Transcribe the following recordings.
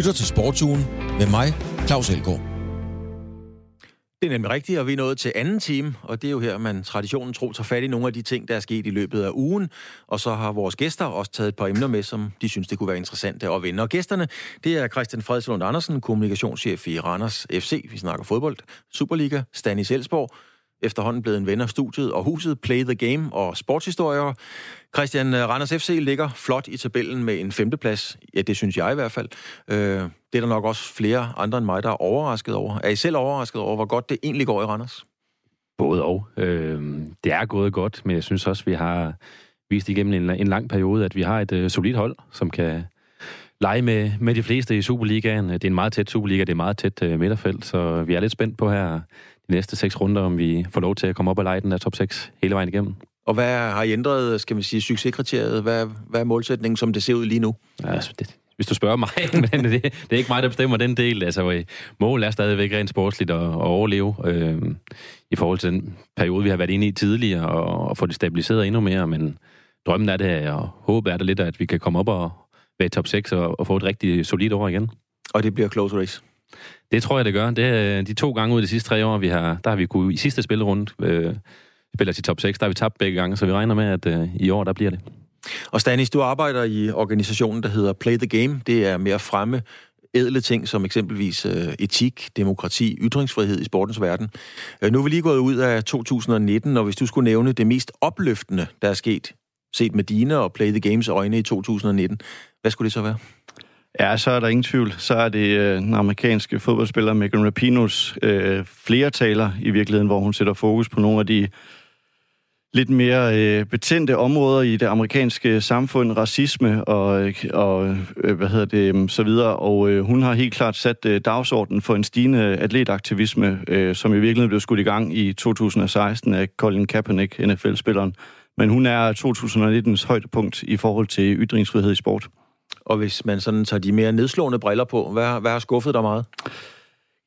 lytter til Sportsugen med mig, Claus Elgaard. Det er nemlig rigtigt, og vi er nået til anden time, og det er jo her, man traditionen tro tager fat i nogle af de ting, der er sket i løbet af ugen, og så har vores gæster også taget et par emner med, som de synes, det kunne være interessant at vende. Og gæsterne, det er Christian Fredslund Andersen, kommunikationschef i Randers FC, vi snakker fodbold, Superliga, Stanis Elsborg, efterhånden blevet en ven af studiet og huset, Play the Game og sportshistorier. Christian øh, Randers FC ligger flot i tabellen med en femteplads. Ja, det synes jeg i hvert fald. Øh, det er der nok også flere andre end mig, der er overrasket over. Er I selv overrasket over, hvor godt det egentlig går i Randers? Både og. Øh, det er gået godt, men jeg synes også, vi har vist igennem en, en lang periode, at vi har et øh, solidt hold, som kan lege med, med de fleste i Superligaen. Det er en meget tæt Superliga, det er meget tæt øh, midterfelt, så vi er lidt spændt på her de næste seks runder, om vi får lov til at komme op og lege den der top 6 hele vejen igennem. Og hvad har I ændret, skal vi sige, succeskriteriet? Hvad, hvad er målsætningen, som det ser ud lige nu? Altså, det, hvis du spørger mig, men det, det er ikke mig, der bestemmer den del. Altså, øh, målet er stadigvæk rent sportsligt at, at overleve øh, i forhold til den periode, vi har været inde i tidligere, og, og få det stabiliseret endnu mere, men drømmen er det, og håbet er det lidt, at vi kan komme op og være i top 6 og, og få et rigtig solidt år igen. Og det bliver close race? Det tror jeg, det gør. Det er øh, de to gange ud af de sidste tre år, vi har, der har vi kunne i sidste spillerunde øh, spille til top 6. Der har vi tabt begge gange, så vi regner med, at øh, i år, der bliver det. Og Stanis, du arbejder i organisationen, der hedder Play the Game. Det er mere fremme ædle ting, som eksempelvis øh, etik, demokrati, ytringsfrihed i sportens verden. Øh, nu er vi lige gået ud af 2019, og hvis du skulle nævne det mest opløftende, der er sket, set med dine og Play the Games øjne i 2019, hvad skulle det så være? Ja, så er der ingen tvivl. Så er det øh, den amerikanske fodboldspiller Megan Rapinos øh, flere taler i virkeligheden, hvor hun sætter fokus på nogle af de lidt mere øh, betændte områder i det amerikanske samfund, racisme og, øh, og øh, hvad hedder det, mm, så videre. Og øh, hun har helt klart sat øh, dagsordenen for en stigende atletaktivisme, øh, som i virkeligheden blev skudt i gang i 2016 af Colin Kaepernick, NFL-spilleren. Men hun er 2019's højdepunkt i forhold til ytringsfrihed i sport. Og hvis man sådan tager de mere nedslående briller på, hvad, hvad har skuffet dig meget?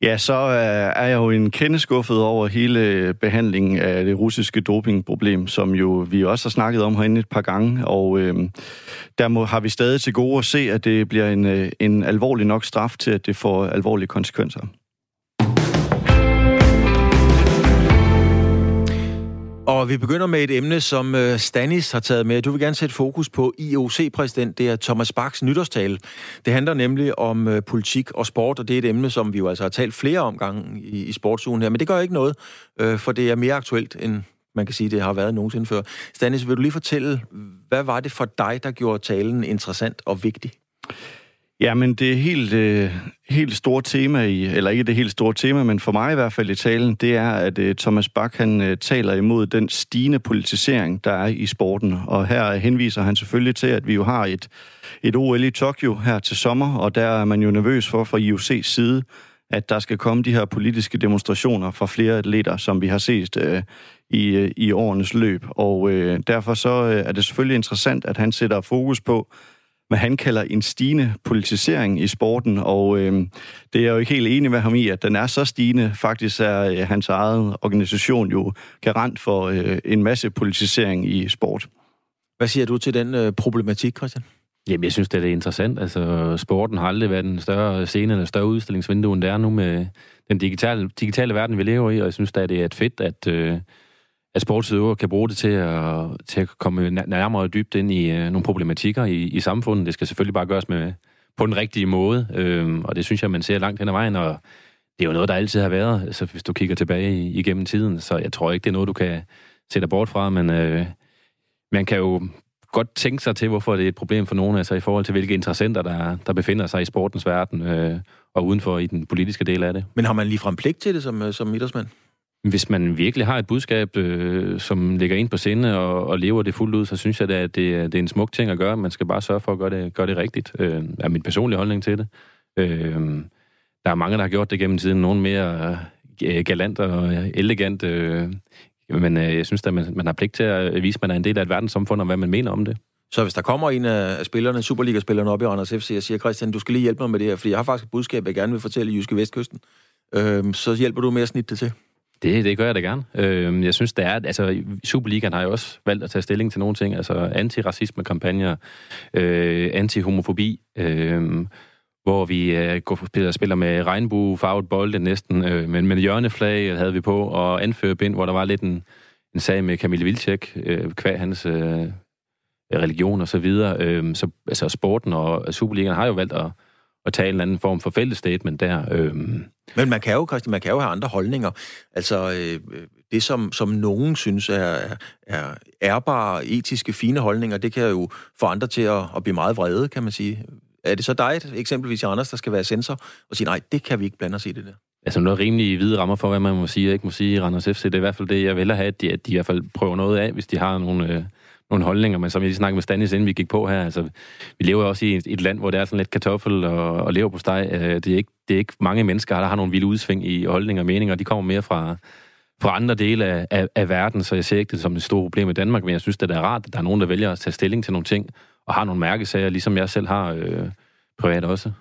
Ja, så øh, er jeg jo en kende skuffet over hele behandlingen af det russiske dopingproblem, som jo vi også har snakket om herinde et par gange, og øh, der må, har vi stadig til gode at se, at det bliver en, øh, en alvorlig nok straf til, at det får alvorlige konsekvenser. Og vi begynder med et emne, som øh, Stanis har taget med. Du vil gerne sætte fokus på IOC-præsident, det er Thomas Bachs nytårstal. Det handler nemlig om øh, politik og sport, og det er et emne, som vi jo altså har talt flere omgange i, i sportsugen her. Men det gør ikke noget, øh, for det er mere aktuelt, end man kan sige, det har været nogensinde før. Stanis, vil du lige fortælle, hvad var det for dig, der gjorde talen interessant og vigtig? Ja, men det helt, øh, helt store tema i, eller ikke det helt store tema, men for mig i hvert fald i talen, det er, at øh, Thomas Bach han øh, taler imod den stigende politisering, der er i sporten. Og her henviser han selvfølgelig til, at vi jo har et, et OL i Tokyo her til sommer, og der er man jo nervøs for fra IOC's side, at der skal komme de her politiske demonstrationer fra flere atleter, som vi har set øh, i, øh, i årenes løb. Og øh, derfor så øh, er det selvfølgelig interessant, at han sætter fokus på, hvad han kalder en stigende politisering i sporten, og øh, det er jeg jo ikke helt enig med ham i, at den er så stigende. Faktisk er øh, hans eget organisation jo garant for øh, en masse politisering i sport. Hvad siger du til den øh, problematik, Christian? Jamen, jeg synes, det er interessant. Altså, sporten har aldrig været en større scene eller større udstillingsvindue, end det er nu med den digitale, digitale verden, vi lever i, og jeg synes at det er et fedt, at, øh, at sportsøver kan bruge det til at, til at komme nærmere dybt ind i øh, nogle problematikker i, i samfundet. Det skal selvfølgelig bare gøres med, på den rigtige måde, øh, og det synes jeg, man ser langt hen ad vejen, og det er jo noget, der altid har været, altså, hvis du kigger tilbage igennem tiden, så jeg tror ikke, det er noget, du kan sætte bort fra, men øh, man kan jo godt tænke sig til, hvorfor det er et problem for nogen, altså i forhold til, hvilke interessenter, der, der befinder sig i sportens verden, øh, og udenfor i den politiske del af det. Men har man ligefrem pligt til det som, øh, som idrætsmand? Hvis man virkelig har et budskab, øh, som ligger ind på sinde og, og lever det fuldt ud, så synes jeg da, at det, det er en smuk ting at gøre. Man skal bare sørge for at gøre det, gøre det rigtigt. Øh, er min personlige holdning til det. Øh, der er mange, der har gjort det gennem tiden. Nogle mere øh, galant og øh, elegant. Øh, men øh, jeg synes at man, man har pligt til at øh, vise, at man er en del af et verdenssamfund, og hvad man mener om det. Så hvis der kommer en af spillerne, Superliga-spillerne op i Randers FC og siger, Christian, du skal lige hjælpe mig med det her, fordi jeg har faktisk et budskab, jeg gerne vil fortælle i Jyske Vestkysten, øh, så hjælper du med at snitte det til? Det, det gør jeg da gerne. Øh, jeg synes, det er... Altså, Superligaen har jo også valgt at tage stilling til nogle ting. Altså, antiracisme-kampagner, øh, antihomofobi, øh, hvor vi øh, går, spiller med regnbuefarvet bolde næsten, øh, men med hjørneflag havde vi på, og anførbind, hvor der var lidt en, en sag med Camille Vilcek, øh, kvæg hans øh, religion og så videre. Øh, så altså, sporten og Superligaen har jo valgt at, at tage en eller anden form for fælles statement der. Øh. Men man kan jo, Christian, man kan jo have andre holdninger. Altså, øh, det som, som nogen synes er, er ærbare, etiske, fine holdninger, det kan jo få andre til at, at blive meget vrede, kan man sige. Er det så dig, eksempelvis Anders, der skal være sensor, og sige, nej, det kan vi ikke blande os i det der? Altså noget rimelig hvide rammer for, hvad man må sige og ikke må sige i Randers FC. Det er i hvert fald det, jeg vil have, at de, at de i hvert fald prøver noget af, hvis de har nogle, øh, nogle holdninger. Men som jeg lige snakkede med Stanis, inden vi gik på her, altså, vi lever jo også i et, et land, hvor det er sådan lidt kartoffel og, og lever på steg. Øh, det, er ikke, det er ikke mange mennesker, der har nogle vilde udsving i holdninger og meninger. De kommer mere fra, fra andre dele af, af, af verden, så jeg ser ikke det som et stort problem i Danmark, men jeg synes, det er rart, at der er nogen, der vælger at tage stilling til nogle ting, og har nogle mærkesager, ligesom jeg selv har øh, privat også.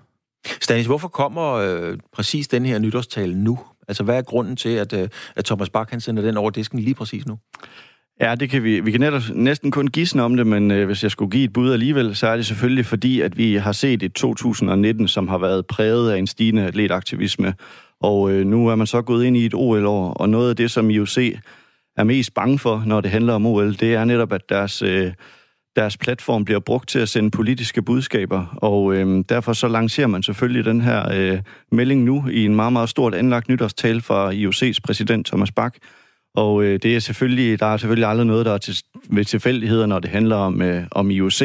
Stanis, hvorfor kommer øh, præcis den her nytårstale nu? Altså, hvad er grunden til, at, øh, at Thomas Bach han sender den over disken lige præcis nu? Ja, det kan vi. Vi kan netop næsten kun gisne om det, men øh, hvis jeg skulle give et bud alligevel, så er det selvfølgelig fordi, at vi har set et 2019, som har været præget af en stigende atletaktivisme. Og øh, nu er man så gået ind i et OL-år, og noget af det, som IOC er mest bange for, når det handler om OL, det er netop, at deres... Øh, deres platform bliver brugt til at sende politiske budskaber, og øh, derfor så lancerer man selvfølgelig den her øh, melding nu i en meget, meget stort anlagt nytårstale fra IOC's præsident Thomas Bach. Og øh, det er selvfølgelig, der er selvfølgelig aldrig noget, der er til, ved tilfældigheder, når det handler om, øh, om IOC.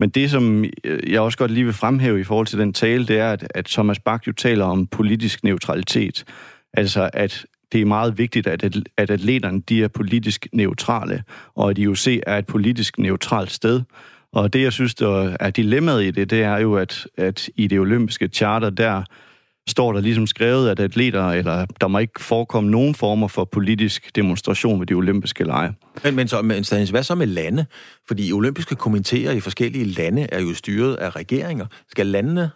Men det, som øh, jeg også godt lige vil fremhæve i forhold til den tale, det er, at, at Thomas Bach jo taler om politisk neutralitet. Altså, at det er meget vigtigt, at, at atleterne de er politisk neutrale, og at IOC er et politisk neutralt sted. Og det, jeg synes, der er dilemmaet i det, det er jo, at, at i det olympiske charter, der står der ligesom skrevet, at atleter, eller der må ikke forekomme nogen former for politisk demonstration ved de olympiske lege. Men, men, så, men Stanis, hvad så med lande? Fordi olympiske komiteer i forskellige lande er jo styret af regeringer. Skal landene,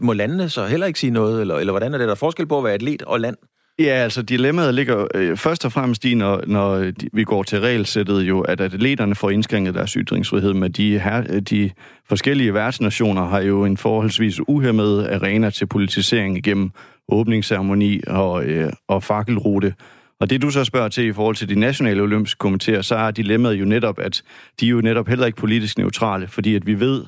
må landene så heller ikke sige noget, eller, eller hvordan er det der forskel på at være atlet og land? Ja, altså dilemmaet ligger øh, først og fremmest i, når, når de, vi går til regelsættet jo, at atleterne får indskrænket deres ytringsfrihed, med de, her, øh, de forskellige værtsnationer har jo en forholdsvis uhemmet arena til politisering igennem åbningsceremoni og, øh, og fakkelrute. Og det du så spørger til i forhold til de nationale olympiske komiteer, så er dilemmaet jo netop, at de er jo netop heller ikke politisk neutrale, fordi at vi ved,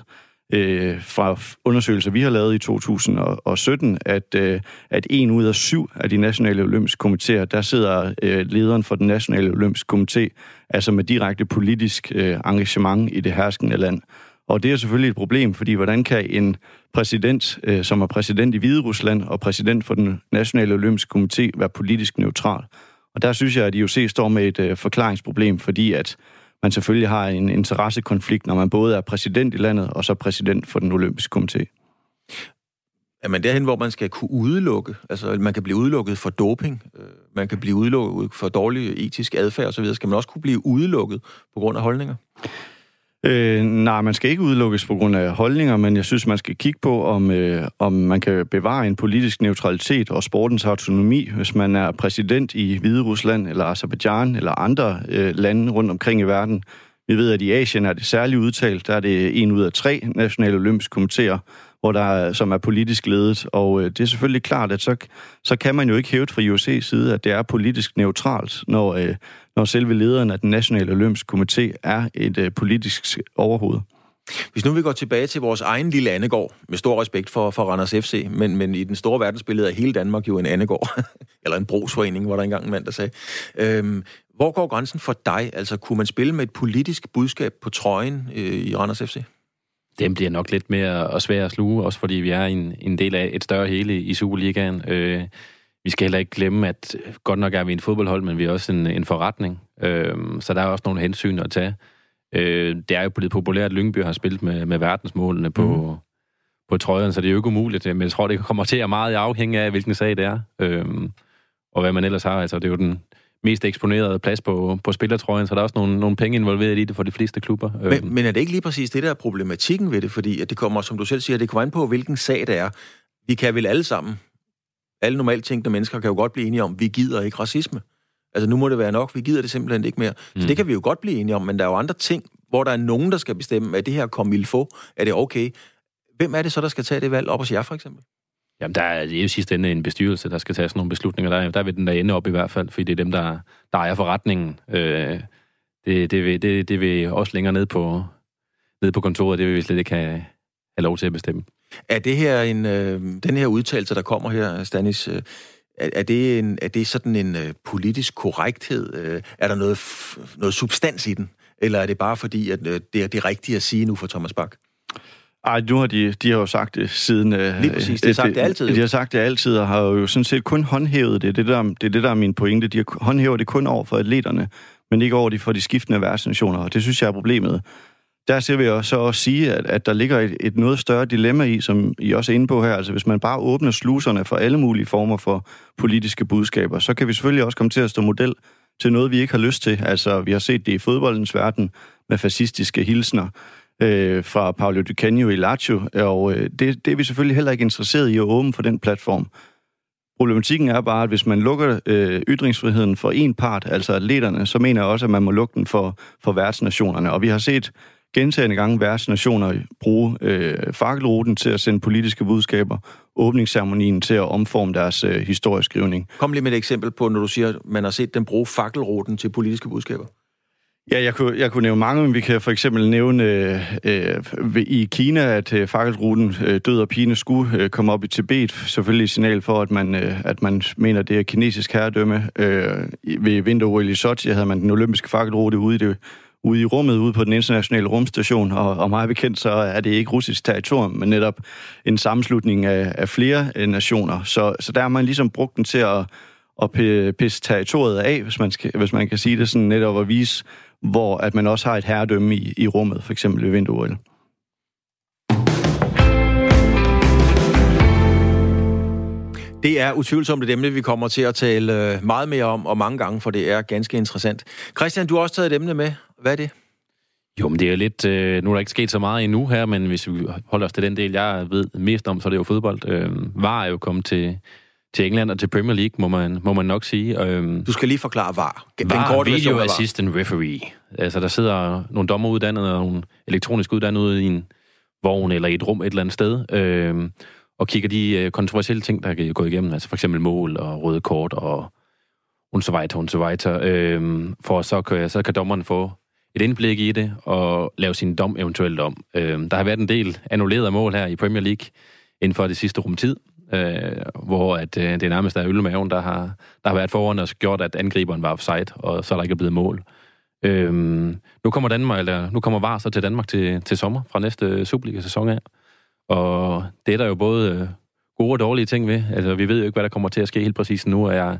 øh, fra undersøgelser, vi har lavet i 2017, at, øh, at en ud af syv af de nationale olympiske komitéer, der sidder øh, lederen for den nationale olympiske komité, altså med direkte politisk øh, engagement i det herskende land. Og det er selvfølgelig et problem, fordi hvordan kan en præsident, øh, som er præsident i Hvide Rusland og præsident for den nationale olympiske komité, være politisk neutral? Og der synes jeg, at IOC står med et øh, forklaringsproblem, fordi at man selvfølgelig har en interessekonflikt, når man både er præsident i landet og så præsident for den olympiske komité. Er man derhen, hvor man skal kunne udelukke, altså man kan blive udelukket for doping, øh, man kan blive udelukket for dårlig etisk adfærd osv., skal man også kunne blive udelukket på grund af holdninger? Øh, nej, man skal ikke udelukkes på grund af holdninger, men jeg synes, man skal kigge på, om, øh, om man kan bevare en politisk neutralitet og sportens autonomi, hvis man er præsident i Hvide Rusland eller Azerbaijan eller andre øh, lande rundt omkring i verden. Vi ved, at i Asien er det særligt udtalt. Der er det en ud af tre nationale olympiske komitéer, hvor der, som er politisk ledet. Og øh, det er selvfølgelig klart, at så, så kan man jo ikke hæve fra IOC's side, at det er politisk neutralt, når, øh, når selve lederen af den nationale olympiske komité er et øh, politisk overhoved. Hvis nu vi går tilbage til vores egen lille Annegård, med stor respekt for, for Randers FC, men, men i den store verdensbillede er hele Danmark jo en Annegård, eller en brugsforening, hvor der engang en mand, der sagde. Øhm, hvor går grænsen for dig? Altså, kunne man spille med et politisk budskab på trøjen øh, i Randers FC? Det bliver nok lidt mere svært at sluge, også fordi vi er en, en del af et større hele i Superligaen. Øh, vi skal heller ikke glemme, at godt nok er vi en fodboldhold, men vi er også en, en forretning. Øh, så der er også nogle hensyn at tage. Øh, det er jo blevet populært, at Lyngby har spillet med, med verdensmålene på, mm. på trøjen, så det er jo ikke umuligt. Men jeg tror, det kommer til at meget afhænge af, hvilken sag det er. Øh, og hvad man ellers har. Altså, det er jo den mest eksponerede plads på, på spillertrøjen, så der er også nogle, nogle penge involveret i det for de fleste klubber. Men, øh. men er det ikke lige præcis det, der er problematikken ved det? Fordi at det kommer, som du selv siger, det kommer an på, hvilken sag det er. Vi kan vel alle sammen, alle normalt tænkende mennesker, kan jo godt blive enige om, vi gider ikke racisme. Altså nu må det være nok, vi gider det simpelthen ikke mere. Mm. Så det kan vi jo godt blive enige om, men der er jo andre ting, hvor der er nogen, der skal bestemme, at det her kom få, er det okay? Hvem er det så, der skal tage det valg op hos jer, for eksempel? Jamen, der er, det er jo sidste ende en bestyrelse, der skal tage sådan nogle beslutninger. Der, der vil den der ende op i hvert fald, fordi det er dem, der, der ejer forretningen. Øh, det, det, vil, det, det vil også længere ned på, ned på kontoret, det vil vi slet ikke have, have lov til at bestemme. Er det her en, øh, den her udtalelse, der kommer her, Stanis, øh, er, er, det en, er det sådan en øh, politisk korrekthed? Øh, er der noget, noget substans i den? Eller er det bare fordi, at øh, det er det rigtige at sige nu for Thomas Bak? Ej, nu har de, de har jo sagt det siden... Øh, Lige præcis, de har sagt det, altid. De har sagt det altid, og har jo sådan set kun håndhævet det. Det er det, der, det er, det, der er min pointe. De har håndhævet det kun over for atleterne, men ikke over de for de skiftende værtsnationer, og det synes jeg er problemet. Der ser vi så også sige, at, at der ligger et, et noget større dilemma i, som I også er inde på her. Altså hvis man bare åbner sluserne for alle mulige former for politiske budskaber, så kan vi selvfølgelig også komme til at stå model til noget, vi ikke har lyst til. Altså vi har set det i fodboldens verden med fascistiske hilsner øh, fra Paolo Di Canio i Lazio, og øh, det, det er vi selvfølgelig heller ikke interesseret i at åbne for den platform. Problematikken er bare, at hvis man lukker øh, ytringsfriheden for en part, altså atleterne, så mener jeg også, at man må lukke den for, for værtsnationerne. Og vi har set gentagende gange værtsnationer bruge øh, fakkelruten til at sende politiske budskaber, åbningsceremonien til at omforme deres øh, historieskrivning. Kom lige med et eksempel på, når du siger, at man har set dem bruge fakkelruten til politiske budskaber. Ja, jeg kunne, jeg kunne nævne mange, men vi kan for eksempel nævne øh, øh, i Kina, at øh, fakkelruten øh, Død og Pine skulle øh, komme op i Tibet. Selvfølgelig et signal for, at man, øh, at man mener, det er kinesisk herredømme. Øh, ved vinter i Sochi havde man den olympiske fakkelrute ude i, det, ude i rummet, ude på den internationale rumstation, og, og meget bekendt så er det ikke russisk territorium, men netop en sammenslutning af, af flere øh, nationer. Så, så der har man ligesom brugt den til at, at pisse territoriet af, hvis man, skal, hvis man kan sige det sådan, netop at vise, hvor at man også har et herredømme i, i rummet, for eksempel ved vinter Det er utvivlsomt et emne, vi kommer til at tale øh, meget mere om, og mange gange, for det er ganske interessant. Christian, du har også taget et emne med. Hvad er det? Jo, men det er lidt... Øh, nu er der ikke sket så meget endnu her, men hvis vi holder os til den del, jeg ved mest om, så er det jo fodbold. Øh, var er jo kommet til, til England og til Premier League, må man, må man nok sige. Øhm, du skal lige forklare VAR. Den VAR, korte video assistant referee. Altså, der sidder nogle dommer uddannet og nogle elektronisk uddannede ude i en vogn eller i et rum et eller andet sted, øhm, og kigger de øh, kontroversielle ting, der kan gå igennem, altså for eksempel mål og røde kort og und so weiter, und so weiter, øhm, for så kan, så kan dommeren få et indblik i det og lave sin dom eventuelt om. Øhm, der har været en del annullerede mål her i Premier League inden for det sidste rum tid, øh, hvor at, øh, det nærmest er ølmaven, der har, der har været foran og gjort, at angriberen var offside, og så er der ikke blevet mål. Øhm, nu kommer Danmark, eller nu kommer VAR så til Danmark til, til sommer fra næste Superliga-sæson af. Og det er der jo både øh, gode og dårlige ting ved. Altså, vi ved jo ikke, hvad der kommer til at ske helt præcis nu, og jeg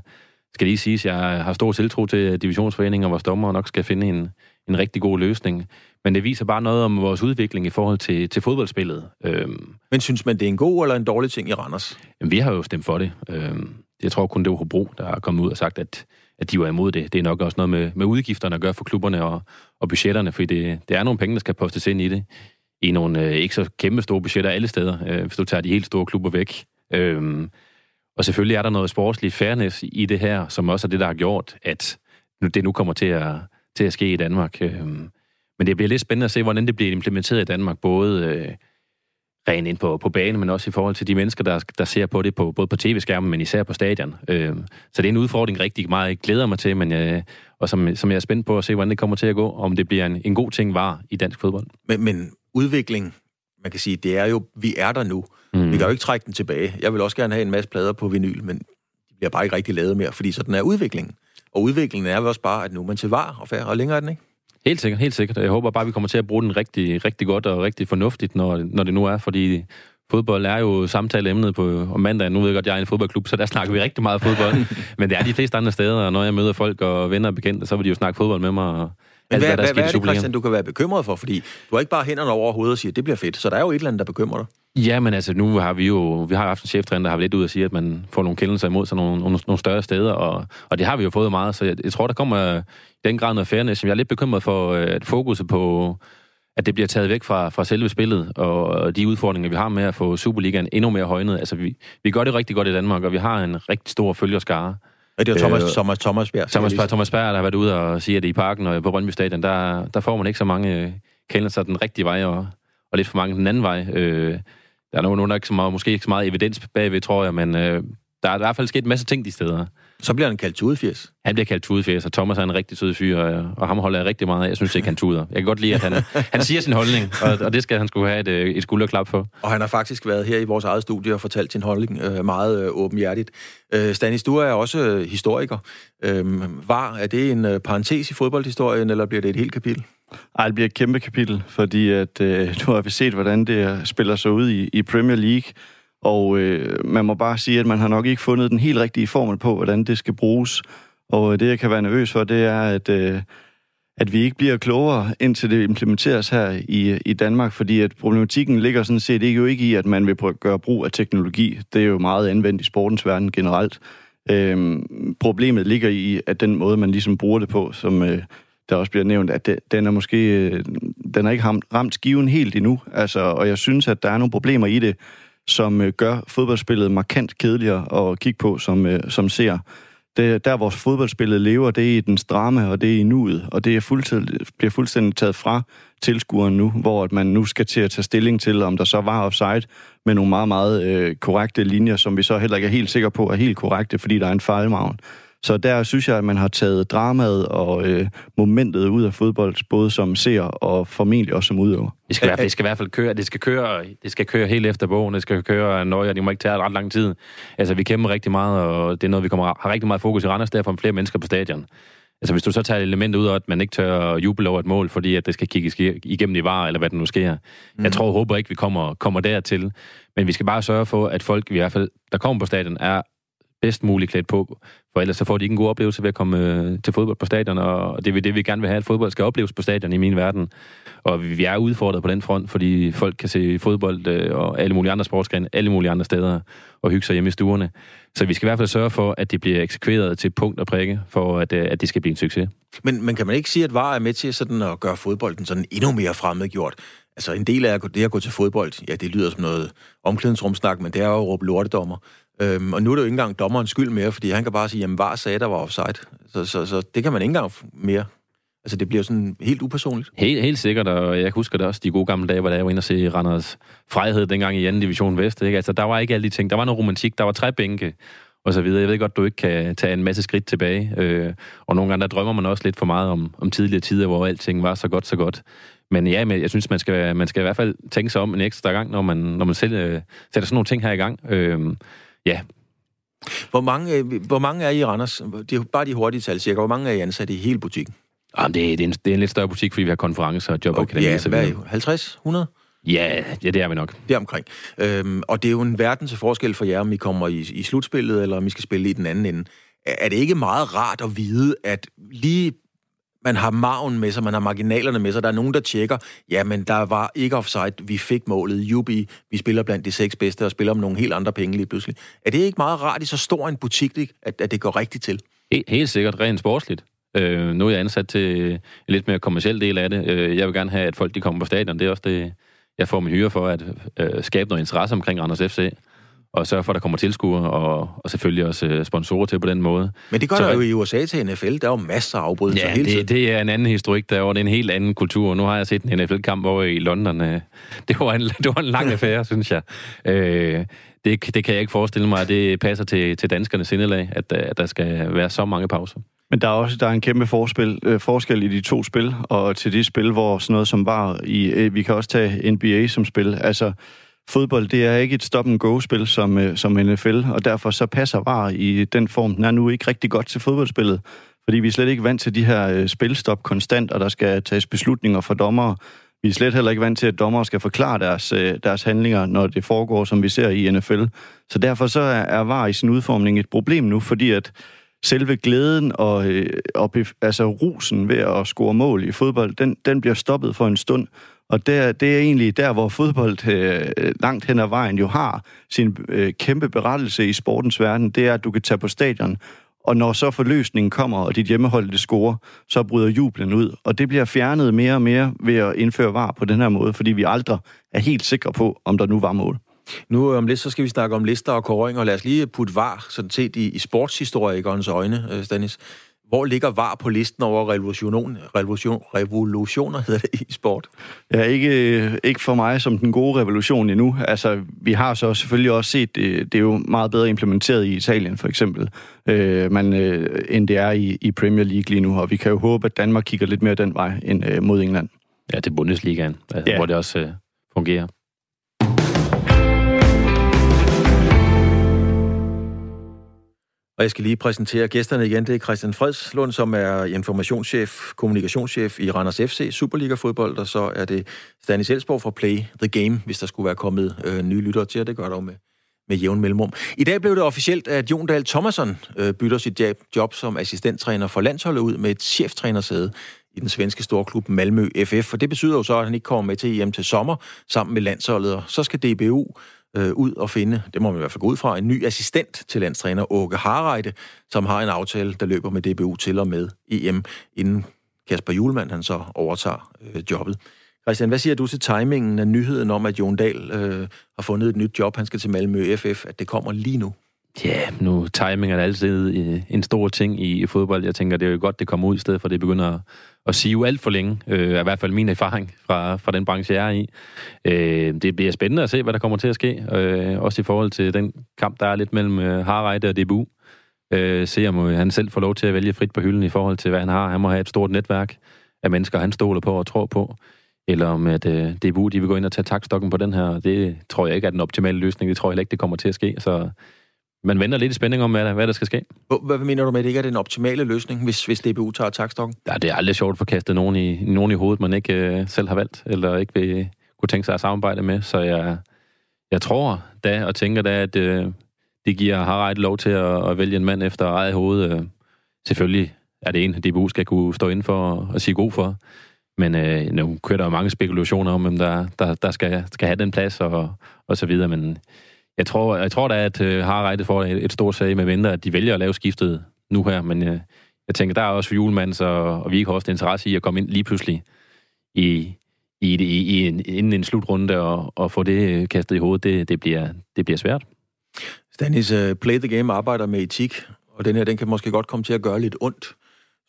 skal lige sige, at jeg har stor tiltro til divisionsforeningen, og vores dommer nok skal finde en, en rigtig god løsning. Men det viser bare noget om vores udvikling i forhold til, til fodboldspillet. Øhm, Men synes man, det er en god eller en dårlig ting i Randers? Jamen, vi har jo stemt for det. Øhm, jeg tror kun, det var Hobro, der har kommet ud og sagt, at, at de var imod det. Det er nok også noget med, med udgifterne at gøre for klubberne og, og budgetterne, fordi det, det er nogle penge, der skal postes ind i det. I nogle øh, ikke så kæmpe store budgetter alle steder, øh, hvis du tager de helt store klubber væk. Øhm, og selvfølgelig er der noget sportslig fairness i det her, som også er det, der har gjort, at det nu kommer til at, til at ske i Danmark. Øhm, men det bliver lidt spændende at se, hvordan det bliver implementeret i Danmark, både øh, rent ind på, på banen, men også i forhold til de mennesker, der, der ser på det, på, både på tv-skærmen, men især på stadion. Øh, så det er en udfordring rigtig meget, jeg glæder mig til, men jeg, og som, som jeg er spændt på at se, hvordan det kommer til at gå, om det bliver en, en god ting var i dansk fodbold. Men, men udvikling, man kan sige, det er jo, vi er der nu. Mm. Vi kan jo ikke trække den tilbage. Jeg vil også gerne have en masse plader på vinyl, men de bliver bare ikke rigtig lavet mere, fordi sådan er udviklingen. Og udviklingen er jo også bare, at nu er man til var og færre, og længere er den ikke. Helt sikkert, helt sikkert. Jeg håber bare, vi kommer til at bruge den rigtig, rigtig godt og rigtig fornuftigt, når, når det nu er, fordi fodbold er jo samtaleemnet på om mandag. Nu ved jeg godt, jeg er i en fodboldklub, så der snakker vi rigtig meget fodbold. Men det er de fleste andre steder, og når jeg møder folk og venner og bekendte, så vil de jo snakke fodbold med mig. Og men hvad, hvad, hvad, hvad er det, Christian, du kan være bekymret for? Fordi du har ikke bare hænderne over hovedet og siger, at det bliver fedt. Så der er jo et eller andet, der bekymrer dig. Ja, men altså, nu har vi jo vi har haft en cheftræner, der har lidt ud at sige, at man får nogle kendelser imod sig nogle, nogle, nogle større steder, og, og det har vi jo fået meget, så jeg, jeg tror, der kommer den grad noget fairness, som jeg er lidt bekymret for, øh, at fokuset på, at det bliver taget væk fra, fra selve spillet, og de udfordringer, vi har med at få Superligaen endnu mere højnet. Altså, vi, vi gør det rigtig godt i Danmark, og vi har en rigtig stor følgerskare. Ja, det er Thomas, øh, Thomas, Thomas Bjerg. Thomas, Thomas Bjerg, der har været ude og sige, at i parken og på Brøndby Stadion, der, der får man ikke så mange kendelser den rigtige vej, og, og lidt for mange den anden vej. Øh, der er nogen, der ikke så meget, måske ikke så meget evidens bagved, tror jeg, men øh, der er i hvert fald sket en masse ting de steder. Så bliver han kaldt tudefjæs. Han bliver kaldt tudefjæs, og Thomas er en rigtig sød fyr, og, og ham holder jeg rigtig meget af. Jeg synes ikke, han tuder. Jeg kan godt lide, at han, han siger sin holdning, og, og det skal han skulle have et, øh, et skulderklap for. Og han har faktisk været her i vores eget studie og fortalt sin holdning øh, meget øh, åbenhjertigt. Øh, Stanis, du er også øh, historiker. Øh, var, er det en øh, parentes i fodboldhistorien, eller bliver det et helt kapitel? Ej, det bliver et kæmpe kapitel, fordi at, øh, nu har vi set, hvordan det spiller sig ud i, i Premier League, og øh, man må bare sige, at man har nok ikke fundet den helt rigtige formel på, hvordan det skal bruges. Og øh, det, jeg kan være nervøs for, det er, at, øh, at vi ikke bliver klogere, indtil det implementeres her i, i Danmark, fordi at problematikken ligger sådan set ikke jo ikke i, at man vil gøre brug af teknologi. Det er jo meget anvendt i sportens verden generelt. Øhm, problemet ligger i, at den måde, man ligesom bruger det på, som øh, der også bliver nævnt, at det, den er måske øh, den er ikke ramt skiven helt endnu. Altså, og jeg synes, at der er nogle problemer i det, som øh, gør fodboldspillet markant kedeligere at kigge på som, øh, som ser. Det, der, hvor fodboldspillet lever, det er i den drama, og det er i nuet, og det er fuldstændig, bliver fuldstændig taget fra tilskueren nu, hvor at man nu skal til at tage stilling til, om der så var offside med nogle meget, meget øh, korrekte linjer, som vi så heller ikke er helt sikre på er helt korrekte, fordi der er en fejlmavn. Så der synes jeg, at man har taget dramaet og øh, momentet ud af fodbold, både som ser og formentlig også som udøver. Det skal, i hvert fald, det skal i hvert fald køre, det skal køre, det skal køre helt efter bogen, det skal køre nøje, og det må ikke tage ret lang tid. Altså, vi kæmper rigtig meget, og det er noget, vi kommer har rigtig meget fokus i Randers, derfor flere mennesker på stadion. Altså, hvis du så tager et element ud af, at man ikke tør juble over et mål, fordi at det skal kigges igennem i var, eller hvad det nu sker. Mm. Jeg tror og håber ikke, vi kommer, kommer dertil. Men vi skal bare sørge for, at folk, i hvert fald, der kommer på stadion, er bedst muligt klædt på, for ellers så får de ikke en god oplevelse ved at komme øh, til fodbold på stadion, og det er det, vi gerne vil have, at fodbold skal opleves på stadion i min verden. Og vi er udfordret på den front, fordi folk kan se fodbold øh, og alle mulige andre sportsgrene, alle mulige andre steder, og hygge sig hjemme i stuerne. Så vi skal i hvert fald sørge for, at det bliver eksekveret til punkt og prikke, for at, øh, at det skal blive en succes. Men, men kan man ikke sige, at VAR er med til sådan at gøre fodbolden sådan endnu mere fremmedgjort? Altså en del af det at gå til fodbold, ja, det lyder som noget omklædningsrumsnak, men det er jo at råbe lortedommer. Øhm, og nu er det jo ikke engang dommerens skyld mere, fordi han kan bare sige, jamen var sagde, der var offside. Så, så, så det kan man ikke engang mere. Altså, det bliver sådan helt upersonligt. Helt, helt sikkert, og jeg husker det også de gode gamle dage, hvor jeg var inde og se Randers Frejhed dengang i 2. division Vest. Ikke? Altså, der var ikke alle de ting. Der var noget romantik, der var træbænke og så videre. Jeg ved godt, du ikke kan tage en masse skridt tilbage. Øh, og nogle gange, der drømmer man også lidt for meget om, om tidligere tider, hvor alting var så godt, så godt. Men ja, men jeg synes, man skal, man skal i hvert fald tænke sig om en ekstra gang, når man, når man selv øh, sætter sådan nogle ting her i gang. Øh, Ja. Hvor mange, øh, hvor mange er I Randers? De, bare de hurtige tal cirka. Hvor mange er I ansat i hele butikken? Jamen, det, er, det, er en, det er en lidt større butik, fordi vi har konferencer og jobakademi. Okay, ja, hvad er I? 50? 100? Ja, ja, det er vi nok. Det er omkring. Øhm, og det er jo en verden til forskel for jer, om I kommer i, i slutspillet, eller om I skal spille i den anden ende. Er det ikke meget rart at vide, at lige man har maven med sig, man har marginalerne med sig. Der er nogen, der tjekker, ja, men der var ikke offside, vi fik målet. Jubi, vi spiller blandt de seks bedste og spiller om nogle helt andre penge lige pludselig. Er det ikke meget rart i så stor en butik, at, at det går rigtigt til? Helt, helt sikkert, rent sportsligt. Øh, nu er jeg ansat til en lidt mere kommersiel del af det. Øh, jeg vil gerne have, at folk de kommer på stadion. Det er også det, jeg får min hyre for, at øh, skabe noget interesse omkring Randers FC og sørge for, at der kommer tilskuere, og, og selvfølgelig også øh, sponsorer til på den måde. Men det gør så, der jo i USA til NFL. Der er jo masser af afbrydelser ja, hele tiden. Det, det er en anden historik derovre. Det er en helt anden kultur. Nu har jeg set en NFL-kamp over i London. Øh, det var en, det var en lang affære, synes jeg. Øh, det, det kan jeg ikke forestille mig, at det passer til, til danskernes sindelag, at, at der skal være så mange pauser. Men der er også der er en kæmpe forspil, øh, forskel i de to spil, og til de spil, hvor sådan noget som var i... Øh, vi kan også tage NBA som spil. Altså, fodbold, det er ikke et stop-and-go-spil som, øh, som NFL, og derfor så passer VAR i den form, den er nu ikke rigtig godt til fodboldspillet, fordi vi er slet ikke vant til de her øh, spilstop konstant, og der skal tages beslutninger for dommere. Vi er slet heller ikke vant til, at dommere skal forklare deres, øh, deres handlinger, når det foregår, som vi ser i NFL. Så derfor så er, er VAR i sin udformning et problem nu, fordi at selve glæden og, øh, og altså rusen ved at score mål i fodbold, den, den bliver stoppet for en stund, og det, det er egentlig der, hvor fodbold øh, langt hen ad vejen jo har sin øh, kæmpe berettelse i sportens verden. Det er, at du kan tage på stadion, og når så forløsningen kommer, og dit hjemmehold det scorer, så bryder jublen ud. Og det bliver fjernet mere og mere ved at indføre var på den her måde, fordi vi aldrig er helt sikre på, om der nu var mål. Nu øh, om lidt, så skal vi snakke om lister og kåringer. Lad os lige putte var sådan set i, i sportshistorikernes øjne, øh, Stanis. Hvor ligger VAR på listen over revolution, revolution, revolutioner, hedder det, i sport? Ja, ikke, ikke for mig som den gode revolution endnu. Altså, vi har så selvfølgelig også set, det, det er jo meget bedre implementeret i Italien, for eksempel, øh, man, øh, end det er i, i Premier League lige nu, og vi kan jo håbe, at Danmark kigger lidt mere den vej end øh, mod England. Ja, det er Bundesligaen, altså, ja. hvor det også øh, fungerer. Og jeg skal lige præsentere gæsterne igen. Det er Christian Fredslund, som er informationschef, kommunikationschef i Randers FC, Superliga-fodbold, og så er det Stanis Elsborg fra Play the Game, hvis der skulle være kommet øh, nye lyttere til, og det gør der jo med, med jævn mellemrum. I dag blev det officielt, at Jon Dahl Thomasson øh, bytter sit job som assistenttræner for landsholdet ud med et cheftrænersæde i den svenske storklub Malmø FF, og det betyder jo så, at han ikke kommer med til EM til sommer sammen med landsholdet, og så skal DBU øh, ud og finde, det må man i hvert fald gå ud fra, en ny assistent til landstræner Åke Harreide, som har en aftale, der løber med DBU til og med EM, inden Kasper Julemand han så overtager øh, jobbet. Christian, hvad siger du til timingen af nyheden om, at Jon Dahl øh, har fundet et nyt job, han skal til Malmø FF, at det kommer lige nu? Ja, nu timing er altid øh, en stor ting i, i fodbold. Jeg tænker, det er jo godt, det kommer ud i stedet for, det begynder at, at sige alt for længe. Øh, er i hvert fald min erfaring fra, fra den branche, jeg er i. Øh, det bliver spændende at se, hvad der kommer til at ske. Øh, også i forhold til den kamp, der er lidt mellem øh, Harreide og DBU. Øh, se om øh, han selv får lov til at vælge frit på hylden i forhold til, hvad han har. Han må have et stort netværk af mennesker, han stoler på og tror på. Eller om at øh, DBU de vil gå ind og tage takstokken på den her. Det tror jeg ikke er den optimale løsning. Det tror jeg heller ikke, det kommer til at ske. Så man venter lidt i spænding om, hvad der, hvad der skal ske. Hvad mener du med, at det ikke er den optimale løsning, hvis, hvis DBU tager takstokken? Ja, det er aldrig sjovt at få kastet nogen i, nogen i hovedet, man ikke øh, selv har valgt, eller ikke vil kunne tænke sig at samarbejde med. Så jeg, jeg tror da, og tænker da, at øh, det giver Harald lov til at, at vælge en mand efter eget hoved. Øh, selvfølgelig er det en, DBU skal kunne stå inden for og, og sige god for. Men øh, nu kører der jo mange spekulationer om, hvem der, der, der skal, skal have den plads og, og så videre, men jeg tror, jeg tror da, at øh, Harreide får et, et stort sag med mindre, at de vælger at lave skiftet nu her, men øh, jeg tænker, der er også for julemands og, og vi har også interesse i at komme ind lige pludselig i, i, i, i en, inden en slutrunde og, og få det øh, kastet i hovedet, det, det, bliver, det bliver svært. Stanis, uh, Play the Game arbejder med etik, og den her, den kan måske godt komme til at gøre lidt ondt.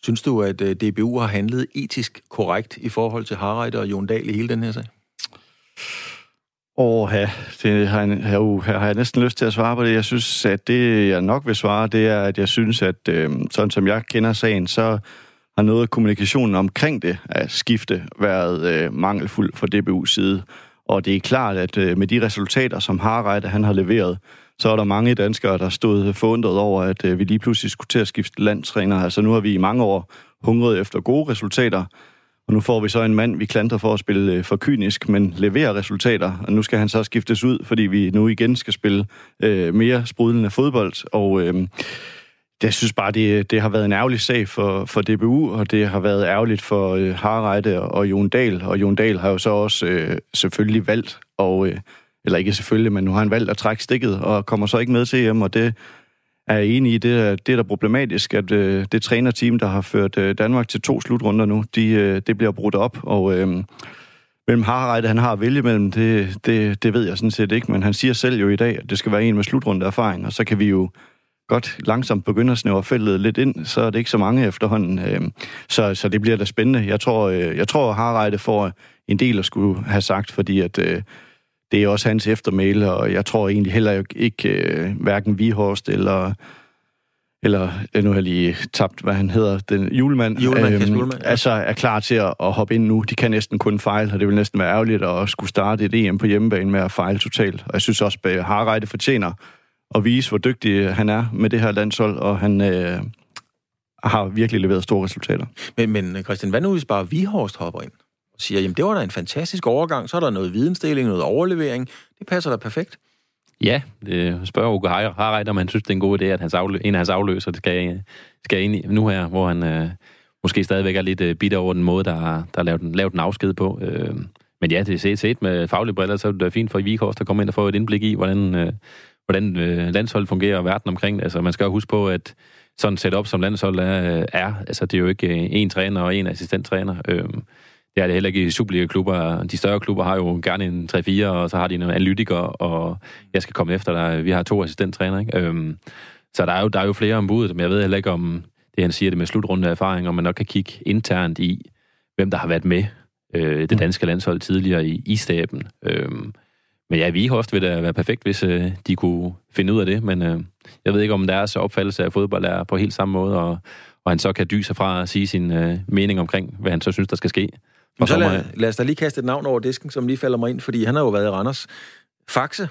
Synes du, at øh, uh, DBU har handlet etisk korrekt i forhold til Harreide og Jon Dahl i hele den her sag? Åh, ja, det har jeg, her, uh, her har jeg næsten lyst til at svare på det. Jeg synes, at det, jeg nok vil svare, det er, at jeg synes, at øh, sådan som jeg kender sagen, så har noget af kommunikationen omkring det at skifte været øh, mangelfuld fra DBU's side. Og det er klart, at øh, med de resultater, som Harreide han har leveret, så er der mange danskere, der stod forundret over, at øh, vi lige pludselig skulle til at skifte landstræner. Altså nu har vi i mange år hungret efter gode resultater, og nu får vi så en mand, vi klandrer for at spille øh, for kynisk, men leverer resultater. Og nu skal han så skiftes ud, fordi vi nu igen skal spille øh, mere sprudlende fodbold. Og øh, jeg synes bare, det, det har været en ærgerlig sag for, for DBU, og det har været ærgerligt for øh, Harreide og Jon Dahl. Og Jon Dahl har jo så også øh, selvfølgelig valgt, og, øh, eller ikke selvfølgelig, men nu har han valgt at trække stikket, og kommer så ikke med til hjem, og det er enig i, det er, det er da problematisk, at øh, det trænerteam, der har ført øh, Danmark til to slutrunder nu, de, øh, det bliver brudt op, og øh, hvem Harreide han har at vælge mellem, det, det, det ved jeg sådan set ikke, men han siger selv jo i dag, at det skal være en med slutrunde erfaring, og så kan vi jo godt langsomt begynde at snævre feltet lidt ind, så er det ikke så mange efterhånden. Øh, så, så det bliver da spændende. Jeg tror, øh, jeg tror Harreide får en del at skulle have sagt, fordi at øh, det er også hans eftermæle, og jeg tror egentlig heller ikke, øh, hverken Vihorst eller eller nu har jeg lige tabt, hvad han hedder, den julemand, julemand, øhm, julemand ja. altså er klar til at, at hoppe ind nu. De kan næsten kun fejle, og det vil næsten være ærgerligt at skulle starte et EM på hjemmebane med at fejle totalt. Og jeg synes også, at Harreide fortjener at vise, hvor dygtig han er med det her landshold, og han øh, har virkelig leveret store resultater. Men, men Christian, hvad nu hvis bare Vihorst hopper ind? Og siger, jamen det var da en fantastisk overgang, så er der noget vidensdeling, noget overlevering, det passer da perfekt. Ja, det spørger Uke Harreit, om han synes, det er en god idé, at hans aflø- en af hans afløser det skal, skal ind i nu her, hvor han øh, måske stadigvæk er lidt øh, bitter over den måde, der, der er lavet, lavet en afsked på. Øh, men ja, det er set, set med faglige briller, så er det fint for Vikors, der kommer ind og får et indblik i, hvordan, øh, hvordan øh, landsholdet fungerer og verden omkring. Altså, man skal jo huske på, at sådan set op som landshold er, øh, er, altså det er jo ikke øh, en træner og en assistenttræner. Øh, det er det heller ikke i Superliga-klubber. De større klubber har jo gerne en 3-4, og så har de nogle analytikere, og jeg skal komme efter dig. Vi har to assistenttrænere, ikke? Øhm, så der er, jo, der er jo flere om budet, men jeg ved heller ikke om... det han siger det med slutrunde erfaring, og man nok kan kigge internt i, hvem der har været med øh, det mm. danske landshold tidligere i, i staben. Øh, men ja, Vihost vil da være perfekt, hvis øh, de kunne finde ud af det, men øh, jeg ved ikke, om deres opfattelse af fodbold er på helt samme måde, og, og han så kan dyse sig fra at sige sin øh, mening omkring, hvad han så synes, der skal ske. Og så lad, lad os da lige kaste et navn over disken, som lige falder mig ind, fordi han har jo været i Randers. Faxe.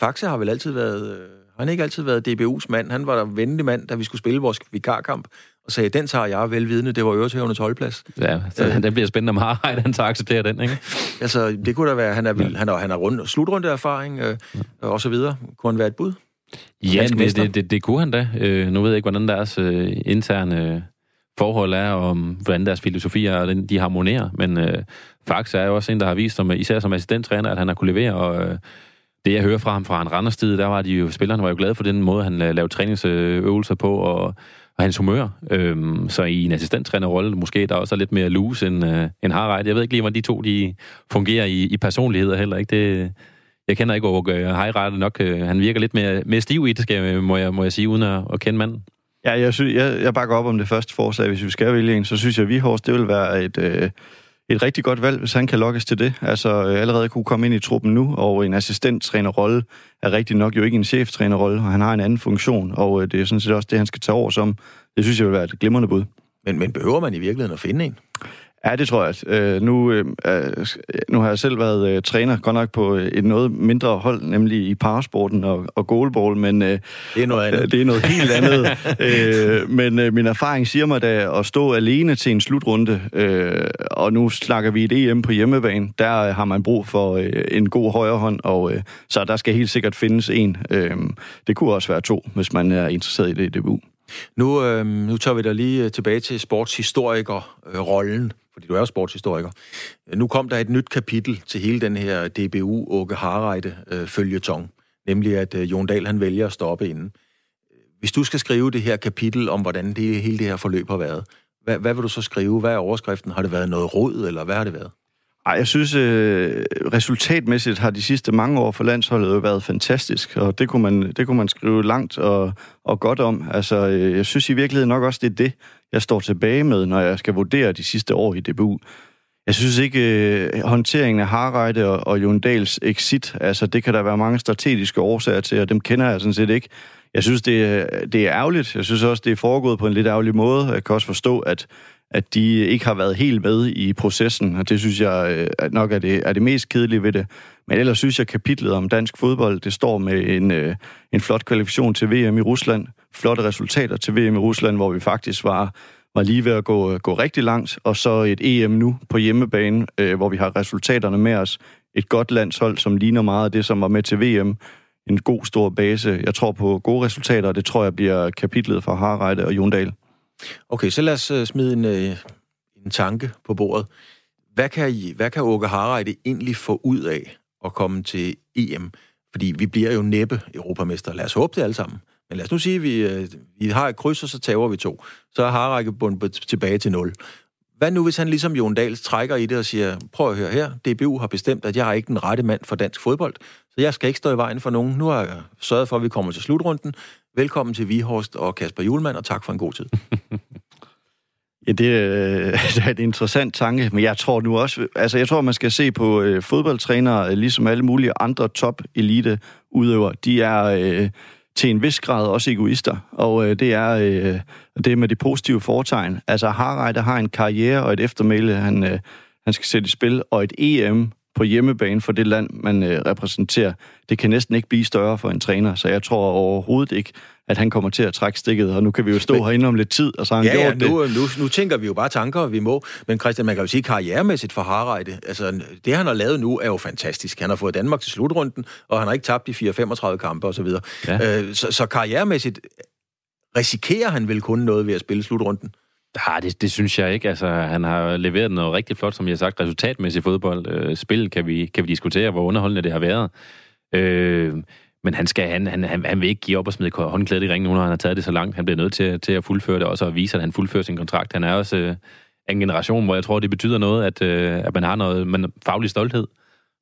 Faxe har vel altid været... Øh, han har ikke altid været DBU's mand. Han var der venlig mand, da vi skulle spille vores vikarkamp, og sagde, den tager jeg velvidende, det var øretævnernes holdplads. Ja, så øh, den bliver spændende, om Harald han tager acceptere den, ikke? altså, det kunne da være, han er, ja. han har, han har rund, slutrunde erfaring, øh, og så videre. Kunne han være et bud? Ja, det, det, det, det kunne han da. Øh, nu ved jeg ikke, hvordan deres øh, interne forhold er, og hvordan deres filosofi er, og de harmonerer. Men øh, faktisk er jo også en, der har vist, som, især som assistenttræner, at han har kunne levere, og øh, det jeg hører fra ham fra en randerstid, der var de jo, spillerne var jo glade for den måde, han øh, lavede træningsøvelser på, og, og hans humør. Øhm, så i en assistenttrænerrolle, måske der også er lidt mere loose end, øh, end Harald. Jeg ved ikke lige, hvordan de to de fungerer i, i personligheder heller. ikke. Det, jeg kender ikke Åke øh, Harald nok. Øh, han virker lidt mere, mere stiv i det, skal, må, jeg, må jeg sige, uden at, at kende manden. Ja, jeg, synes, jeg, jeg bakker op om det første forslag. Hvis vi skal vælge en, så synes jeg, at Vihors, det vil være et, øh, et rigtig godt valg, hvis han kan lokkes til det. Altså øh, allerede kunne komme ind i truppen nu, og en assistenttrænerrolle er rigtig nok jo ikke en cheftrænerrolle, og han har en anden funktion, og øh, det er sådan set også det, han skal tage over som. Det synes jeg vil være et glimrende bud. Men, men behøver man i virkeligheden at finde en? Ja, det tror jeg. Øh, nu, øh, nu har jeg selv været øh, træner, godt nok på et noget mindre hold, nemlig i parasporten og, og goalball, men øh, det er noget andet. Øh, det er noget helt andet. øh, men øh, min erfaring siger mig da at stå alene til en slutrunde, øh, og nu snakker vi et EM på hjemmebane, der har man brug for øh, en god højre hånd, og øh, så der skal helt sikkert findes en. Øh, det kunne også være to, hvis man er interesseret i det i DBU. Nu, øh, nu tager vi da lige tilbage til sportshistoriker-rollen fordi du er jo sportshistoriker. Nu kom der et nyt kapitel til hele den her DBU Åke Harreide øh, følgetong, nemlig at øh, Jon Dahl han vælger at stoppe inden. Hvis du skal skrive det her kapitel om, hvordan det, hele det her forløb har været, hvad, hvad vil du så skrive? Hvad er overskriften? Har det været noget råd, eller hvad har det været? Ej, jeg synes, øh, resultatmæssigt har de sidste mange år for landsholdet jo været fantastisk, og det kunne man, det kunne man skrive langt og, og godt om. Altså, øh, jeg synes i virkeligheden nok også, det er det, jeg står tilbage med, når jeg skal vurdere de sidste år i DBU. Jeg synes ikke, øh, håndteringen af Harreide og, og Jon Dahls exit, altså det kan der være mange strategiske årsager til, og dem kender jeg sådan set ikke. Jeg synes, det øh, det er ærgerligt. Jeg synes også, det er foregået på en lidt ærgerlig måde. Jeg kan også forstå, at at de ikke har været helt med i processen, og det synes jeg øh, nok er det, er det mest kedelige ved det. Men ellers synes jeg, at kapitlet om dansk fodbold, det står med en, øh, en flot kvalifikation til VM i Rusland, flotte resultater til VM i Rusland, hvor vi faktisk var, var lige ved at gå, øh, gå rigtig langt, og så et EM nu på hjemmebane, øh, hvor vi har resultaterne med os. Et godt landshold, som ligner meget af det, som var med til VM. En god, stor base. Jeg tror på gode resultater, og det tror jeg bliver kapitlet for Harreide og Jondal. Okay, så lad os uh, smide en, uh, en tanke på bordet. Hvad kan, I, hvad kan Åke Harreide egentlig få ud af at komme til EM? Fordi vi bliver jo næppe europamester. Lad os håbe det alle sammen. Men lad os nu sige, at vi, øh, vi har et kryds, og så taber vi to. Så er Harreide bundet tilbage til 0. Hvad nu, hvis han ligesom Jon Dahl trækker i det og siger, prøv at høre her, DBU har bestemt, at jeg er ikke den rette mand for dansk fodbold, så jeg skal ikke stå i vejen for nogen. Nu har jeg sørget for, at vi kommer til slutrunden. Velkommen til Vihorst og Kasper Julemand, og tak for en god tid. Ja, det, øh, det er en interessant tanke, men jeg tror nu også, altså jeg tror, man skal se på øh, fodboldtrænere, øh, ligesom alle mulige andre top-elite udøvere. De er øh, til en vis grad også egoister, og øh, det er øh, det med de positive fortegn. Altså Harreide har en karriere og et eftermæle, han, øh, han skal sætte i spil, og et EM på hjemmebane for det land, man øh, repræsenterer, det kan næsten ikke blive større for en træner, så jeg tror overhovedet ikke, at han kommer til at trække stikket, og nu kan vi jo stå men, herinde om lidt tid, og så har han ja, gjort ja, nu, det. Nu, nu tænker vi jo bare tanker, vi må, men Christian, man kan jo sige karrieremæssigt for Harreide, altså det han har lavet nu er jo fantastisk. Han har fået Danmark til slutrunden, og han har ikke tabt de 4-35 kampe osv. Ja. øh, så, så karrieremæssigt risikerer han vel kun noget ved at spille slutrunden? Ja, det, det synes jeg ikke. Altså, han har leveret noget rigtig flot, som jeg har sagt, resultatmæssigt fodbold. Øh, spil kan vi, kan vi diskutere, hvor underholdende det har været. Øh, men han, skal, han, han, han, han vil ikke give op og smide håndklædet i ringen, nu når han har taget det så langt. Han bliver nødt til, til at fuldføre det også, og vise, at han fuldfører sin kontrakt. Han er også øh, en generation, hvor jeg tror, det betyder noget, at, øh, at man har noget man, faglig stolthed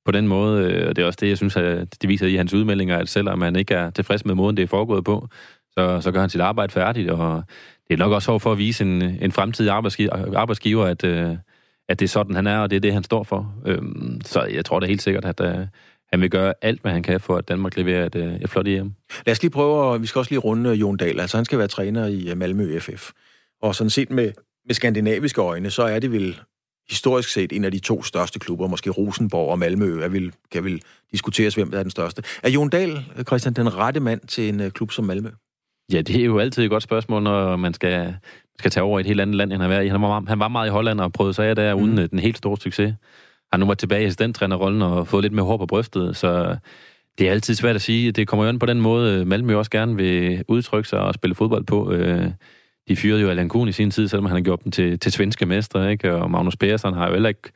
på den måde. Øh, og det er også det, jeg synes, at det viser i hans udmeldinger, at selvom man ikke er tilfreds med måden, det er foregået på, så, så gør han sit arbejde færdigt, og det er nok også for at vise en, en fremtidig arbejdsgiver, arbejdsgiver at, øh, at det er sådan, han er, og det er det, han står for. Øhm, så jeg tror da helt sikkert, at øh, han vil gøre alt, hvad han kan for, at Danmark leverer et, øh, et flot hjem. Lad os lige prøve, og vi skal også lige runde øh, Jon Dahl. Altså, han skal være træner i øh, Malmø FF. Og sådan set med, med skandinaviske øjne, så er det vel historisk set en af de to største klubber, måske Rosenborg og Malmø, er vil, kan vel diskuteres, hvem der er den største. Er Jon Dahl, Christian, den rette mand til en øh, klub som Malmø? Ja, det er jo altid et godt spørgsmål, når man skal, skal tage over i et helt andet land, end han været i. Han var, han var meget i Holland og prøvede sig af der, mm. uden den helt store succes. Han nu var tilbage i assistenttrænerrollen og fået lidt mere hår på brystet, så det er altid svært at sige. Det kommer jo an på den måde, Malmø også gerne vil udtrykke sig og spille fodbold på. Øh, de fyrede jo Allan Kuhn i sin tid, selvom han har gjort dem til, til svenske mestre, ikke? og Magnus Persson har jo heller ikke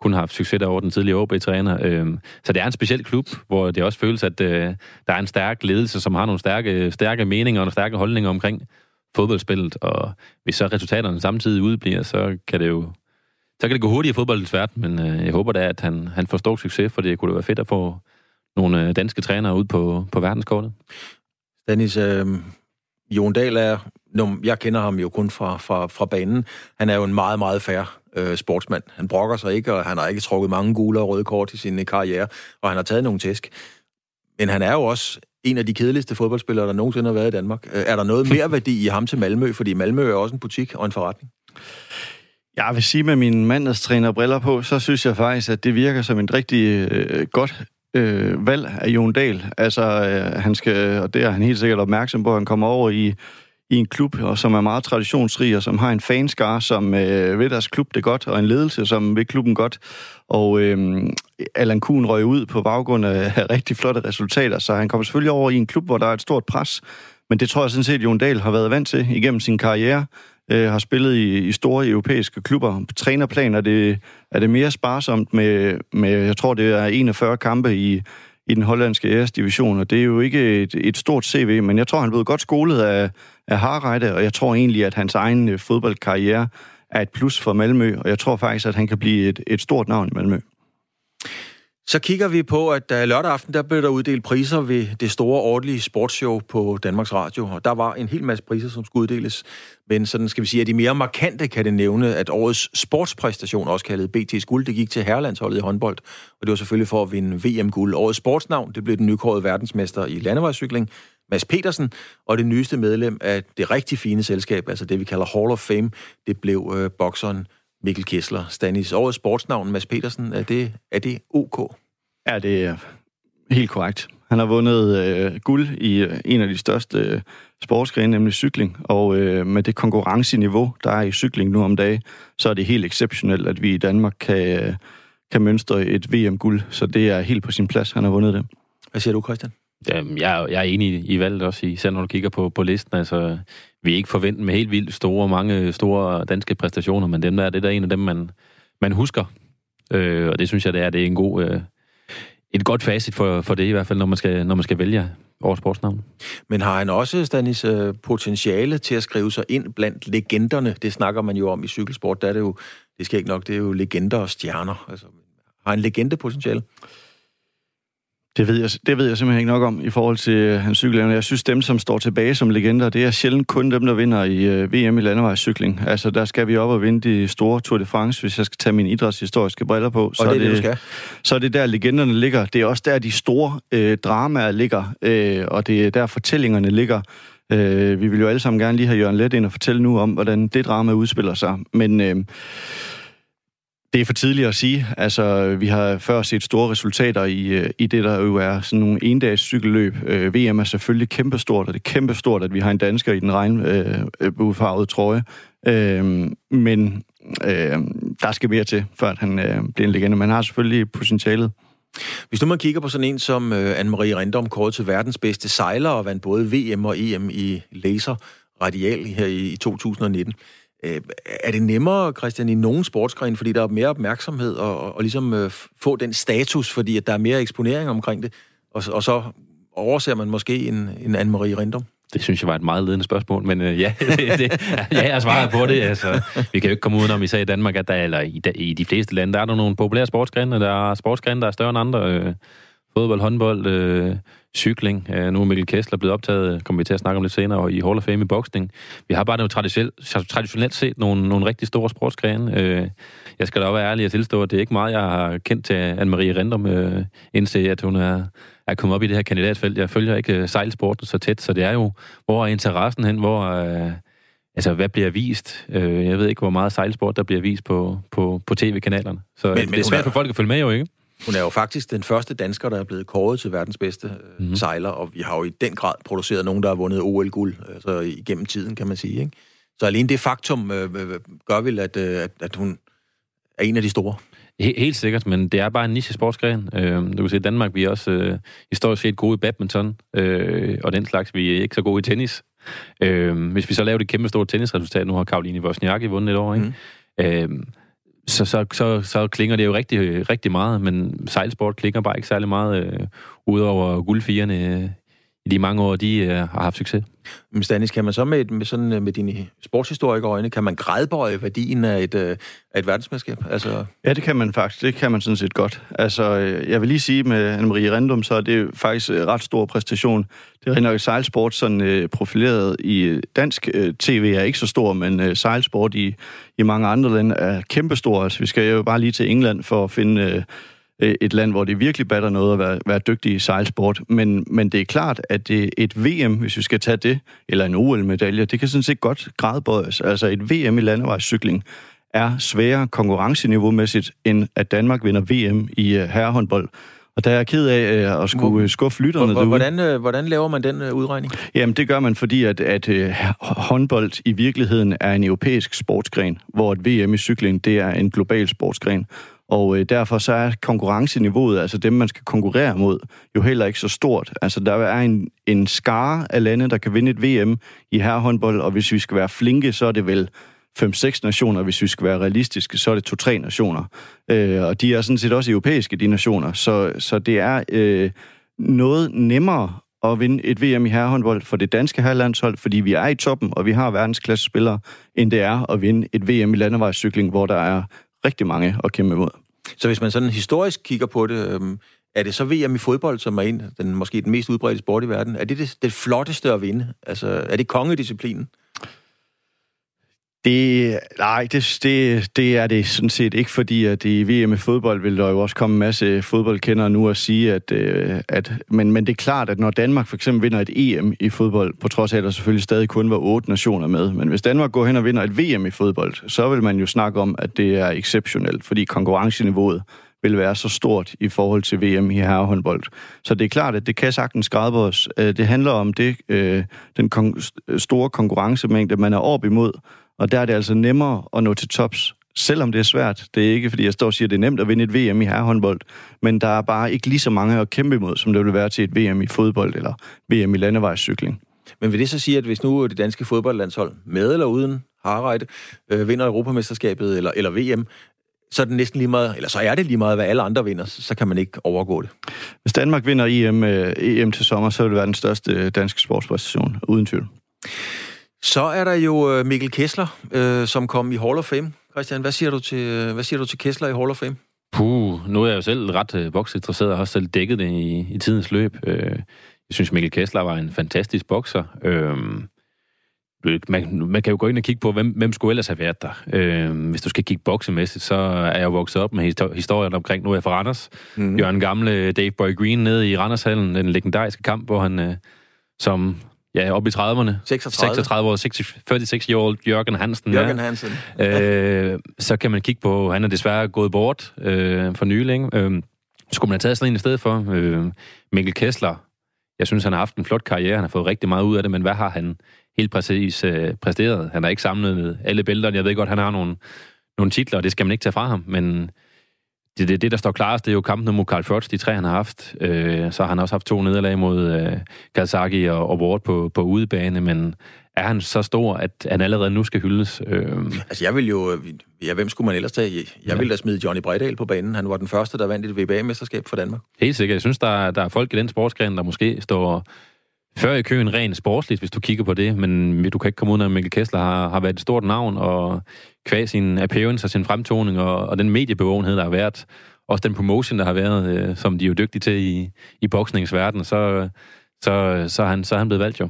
kun haft succes over den tidligere OB-træner. Øhm, så det er en speciel klub, hvor det også føles, at øh, der er en stærk ledelse, som har nogle stærke, stærke meninger og nogle stærke holdninger omkring fodboldspillet, og hvis så resultaterne samtidig udbliver, så kan det jo så kan det gå hurtigt i fodboldens verden, men øh, jeg håber da, at han, han får stor succes, for det kunne være fedt at få nogle øh, danske trænere ud på, på verdenskortet. Dennis, øh, Jon Dahl er, jeg kender ham jo kun fra, fra, fra banen, han er jo en meget, meget færre øh, sportsmand. Han brokker sig ikke, og han har ikke trukket mange gule og røde kort i sin karriere, og han har taget nogle tæsk. Men han er jo også en af de kedeligste fodboldspillere, der nogensinde har været i Danmark. Øh, er der noget mere værdi i ham til Malmø? Fordi Malmø er også en butik og en forretning. Jeg vil sige med min mandagstræner briller på, så synes jeg faktisk, at det virker som et rigtig øh, godt øh, valg af Jon Dahl. Altså, øh, han skal, og det er han helt sikkert opmærksom på, at han kommer over i i en klub, og som er meget traditionsrig, og som har en fanskare, som øh, ved deres klub det godt, og en ledelse, som ved klubben godt. Og øh, Allan Kuhn røg ud på baggrund af rigtig flotte resultater, så han kommer selvfølgelig over i en klub, hvor der er et stort pres. Men det tror jeg sådan set, Jon Dahl har været vant til igennem sin karriere. Øh, har spillet i, i store europæiske klubber. På trænerplan er det, er det mere sparsomt med, med, jeg tror det er 41 kampe i, i den hollandske æresdivision, og det er jo ikke et, et stort CV, men jeg tror, han blev godt skolet af, af Harreide, og jeg tror egentlig, at hans egen øh, fodboldkarriere er et plus for Malmø, og jeg tror faktisk, at han kan blive et, et stort navn i Malmø. Så kigger vi på, at øh, lørdag aften, der blev der uddelt priser ved det store årlige sportsshow på Danmarks Radio, og der var en hel masse priser, som skulle uddeles. Men sådan skal vi sige, at de mere markante kan det nævne, at årets sportspræstation, også kaldet BT's guld, det gik til herrelandsholdet i håndbold, og det var selvfølgelig for at vinde VM-guld. Årets sportsnavn, det blev den nykårede verdensmester i landevejscykling, Mads Petersen, og det nyeste medlem af det rigtig fine selskab, altså det vi kalder Hall of Fame, det blev øh, bokseren Mikkel Kessler. Stanis, årets sportsnavn, Mads Petersen, er det, er det OK? Ja, det er helt korrekt. Han har vundet øh, guld i øh, en af de største øh, sportsgrene, nemlig cykling. Og øh, med det konkurrenceniveau, der er i cykling nu om dagen, så er det helt exceptionelt, at vi i Danmark kan, øh, kan mønstre et VM-guld. Så det er helt på sin plads, han har vundet det. Hvad siger du, Christian? Jamen, jeg, jeg er enig i valget også, især når du kigger på, på listen. Altså, vi ikke forventet med helt vildt store, mange store danske præstationer, men dem der, det er en af dem, man, man husker. Øh, og det synes jeg, det er, det er en god, øh, et godt facit for, for det i hvert fald, når man skal, når man skal vælge årets sportsnavn. Men har han også, Stanis, øh, potentiale til at skrive sig ind blandt legenderne? Det snakker man jo om i cykelsport. Der er det jo, det skal ikke nok, det er jo legender og stjerner. Altså, har han legendepotentiale? potentiale? Det ved, jeg, det ved jeg simpelthen ikke nok om i forhold til øh, hans cykelevne. Jeg synes, dem, som står tilbage som legender, det er sjældent kun dem, der vinder i uh, VM i landevejscykling. Altså, der skal vi op og vinde de store Tour de France, hvis jeg skal tage mine idrætshistoriske briller på. Så og det er det, du skal. Så er det der, legenderne ligger. Det er også der, de store uh, dramaer ligger, uh, og det er der, fortællingerne ligger. Uh, vi vil jo alle sammen gerne lige have Jørgen Let ind og fortælle nu om, hvordan det drama udspiller sig. Men... Uh, det er for tidligt at sige. Altså, vi har før set store resultater i, øh, i det, der jo er sådan nogle endags cykelløb. Øh, VM er selvfølgelig kæmpestort, og det er kæmpestort, at vi har en dansker i den regnbuefarvede øh, øh trøje. Øh, men øh, der skal mere til, før at han øh, bliver en legende. Man har selvfølgelig potentialet. Hvis nu man kigger på sådan en som øh, Anne-Marie Rindom, kåret til verdens bedste sejler og vandt både VM og EM i laser radial her i, i 2019. Øh, er det nemmere, Christian, i nogen sportsgren, fordi der er mere opmærksomhed og, og og ligesom øh, få den status, fordi at der er mere eksponering omkring det, og, og så overser man måske en, en Anne-Marie Rindum? Det synes jeg var et meget ledende spørgsmål, men øh, ja, det, det, ja, jeg svaret på det. Altså, vi kan jo ikke komme udenom, især i Danmark, at der, eller i, i de fleste lande, der er der nogle populære sportsgrene, der er sportsgrene, der er større end andre. Øh, fodbold, håndbold, øh, cykling. Øh, nu er Mikkel Kessler blevet optaget, kommer vi til at snakke om lidt senere, i Hall of Fame i boksning. Vi har bare noget traditionelt, traditionelt set nogle, nogle rigtig store sportsgrene. Øh, jeg skal da også være ærlig at tilstå, at det er ikke meget, jeg har kendt til Anne-Marie Rendum, øh, indtil at hun er, er kommet op i det her kandidatfelt. Jeg følger ikke øh, sejlsporten så tæt, så det er jo, hvor er interessen hen, hvor... Øh, altså, hvad bliver vist? Øh, jeg ved ikke, hvor meget sejlsport, der bliver vist på, på, på tv-kanalerne. Så men, det er svært for folk at følge med jo, ikke? Hun er jo faktisk den første dansker, der er blevet kåret til verdens bedste mm-hmm. sejler, og vi har jo i den grad produceret nogen, der har vundet OL-guld altså igennem tiden, kan man sige. Ikke? Så alene det faktum øh, gør vel, at, øh, at, at hun er en af de store. Helt sikkert, men det er bare en niche sportsgren. Øh, du kan se, i Danmark vi er også øh, historisk set gode i badminton, øh, og den slags. Vi er ikke så gode i tennis. Øh, hvis vi så laver det kæmpe store tennisresultat, nu har Karoline Wozniacki vundet et år, ikke? Mm. Øh, så, så, så, så klinger det jo rigtig, rigtig meget, men sejlsport klinger bare ikke særlig meget, øh, udover guldfigerne øh, i de mange år, de øh, har haft succes. Men Stanis, kan man så med, med, sådan, øh, med dine sportshistorikere øjne, kan man grædbøje værdien af et, øh, af et verdensmedskab? Altså... Ja, det kan man faktisk. Det kan man sådan set godt. Altså, øh, jeg vil lige sige med Anne-Marie Rendum, så er det faktisk en ret stor præstation. Det er nok sejlsport sådan uh, profileret i dansk uh, tv er ikke så stor, men uh, sejlsport i, i mange andre lande er kæmpestor. Altså, vi skal jo bare lige til England for at finde... Øh, et land, hvor det virkelig batter noget at være, være dygtig i sejlsport. Men, men det er klart, at det, et VM, hvis vi skal tage det, eller en OL-medalje, det kan sådan set godt gradbøjes. Altså et VM i landevejscykling er sværere konkurrenceniveau-mæssigt, end at Danmark vinder VM i uh, herrehåndbold. Og der er jeg ked af uh, at skulle skuffe lytterne derude. Hvordan, hvordan laver man den uh, udregning? Jamen, det gør man, fordi at, at håndbold i virkeligheden er en europæisk sportsgren, hvor et VM i cykling, det er en global sportsgren. Og øh, derfor så er konkurrenceniveauet, altså dem, man skal konkurrere mod, jo heller ikke så stort. Altså der er en, en skare af lande, der kan vinde et VM i herrehåndbold, og hvis vi skal være flinke, så er det vel 5-6 nationer. Hvis vi skal være realistiske, så er det 2-3 nationer. Øh, og de er sådan set også europæiske, de nationer. Så, så det er øh, noget nemmere at vinde et VM i herrehåndbold for det danske herrelandshold, fordi vi er i toppen, og vi har verdensklasse spillere, end det er at vinde et VM i landevejscykling, hvor der er rigtig mange at kæmpe imod. Så hvis man sådan historisk kigger på det, øhm, er det så VM i fodbold, som er en, den, måske den mest udbredte sport i verden, er det det, det flotteste at vinde? Altså, er det kongedisciplinen? Det, nej, det, det, det er det sådan set ikke, fordi at i VM i fodbold vil der jo også komme en masse fodboldkendere nu og sige, at, øh, at men, men det er klart, at når Danmark for eksempel vinder et EM i fodbold, på trods af, at der selvfølgelig stadig kun var otte nationer med, men hvis Danmark går hen og vinder et VM i fodbold, så vil man jo snakke om, at det er exceptionelt, fordi konkurrenceniveauet vil være så stort i forhold til VM i herrehåndbold. Så det er klart, at det kan sagtens græde os. Øh, det handler om det, øh, den store konkurrencemængde, man er op imod, og der er det altså nemmere at nå til tops, selvom det er svært. Det er ikke, fordi jeg står og siger, at det er nemt at vinde et VM i herrehåndbold, men der er bare ikke lige så mange at kæmpe imod, som det vil være til et VM i fodbold eller VM i landevejscykling. Men vil det så sige, at hvis nu det danske fodboldlandshold, med eller uden Harreide, øh, vinder Europamesterskabet eller, eller VM, så er det næsten lige meget, eller så er det lige meget, hvad alle andre vinder, så kan man ikke overgå det. Hvis Danmark vinder EM, øh, EM til sommer, så vil det være den største danske sportspræstation, uden tvivl. Så er der jo øh, Mikkel Kessler, øh, som kom i Hall of Fame. Christian, hvad siger du til, øh, hvad siger du til Kessler i Hall of Fame? Puh, nu er jeg jo selv ret øh, boksinteresseret og har selv dækket det i, i tidens løb. Øh, jeg synes, Mikkel Kessler var en fantastisk bokser. Øh, man, man kan jo gå ind og kigge på, hvem, hvem skulle ellers have været der. Øh, hvis du skal kigge boksemæssigt, så er jeg vokset op med historien omkring, nu er jeg fra Randers. Mm. Jørgen Gamle, Dave Boy Green nede i Randershallen, den legendariske kamp, hvor han øh, som ja, op i 30'erne. 36. 36 år, 46 år Jørgen Hansen. Jørgen ja. Hansen. øh, så kan man kigge på, han er desværre gået bort øh, for nylig. Øh, skulle man have taget sådan en i stedet for? Øh, Mikkel Kessler, jeg synes, han har haft en flot karriere, han har fået rigtig meget ud af det, men hvad har han helt præcis øh, præsteret? Han har ikke samlet alle bælterne. Jeg ved godt, han har nogle, nogle titler, og det skal man ikke tage fra ham, men det, det, det, der står klarest, det er jo kampen mod Carl Frost, de tre, han har haft. Øh, så har han også haft to nederlag mod øh, Kazaki og, og Ward på, på udebane, men er han så stor, at han allerede nu skal hyldes? Øh... Altså, jeg vil jo... Ja, hvem skulle man ellers tage? Jeg ja. ville da smide Johnny Bredal på banen. Han var den første, der vandt et VBA-mesterskab for Danmark. Helt sikkert. Jeg synes, der, der er folk i den sportsgren, der måske står før i køen rent sportsligt, hvis du kigger på det, men du kan ikke komme ud af, at Mikkel Kessler har, har været et stort navn, og kvæg sin appearance og sin fremtoning, og, og den mediebevågenhed, der har været, også den promotion, der har været, øh, som de er jo dygtige til i, i boksningsverdenen, så, så, så, er han, så er han blevet valgt jo.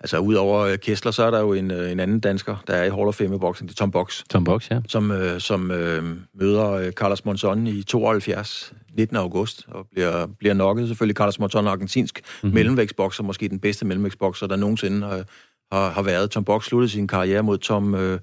Altså, udover øh, Kessler, så er der jo en, øh, en anden dansker, der er i Hall of Fame i boxing, det er Tom Box. Tom Box, ja. Som, øh, som øh, møder øh, Carlos Monzon i 72, 19. august, og bliver, bliver nokket selvfølgelig. Carlos Monzon er argentinsk mm-hmm. mellemvægtsbokser, måske den bedste mellemvægtsbokser, der nogensinde har, har, har været. Tom Box sluttede sin karriere mod Tom øh,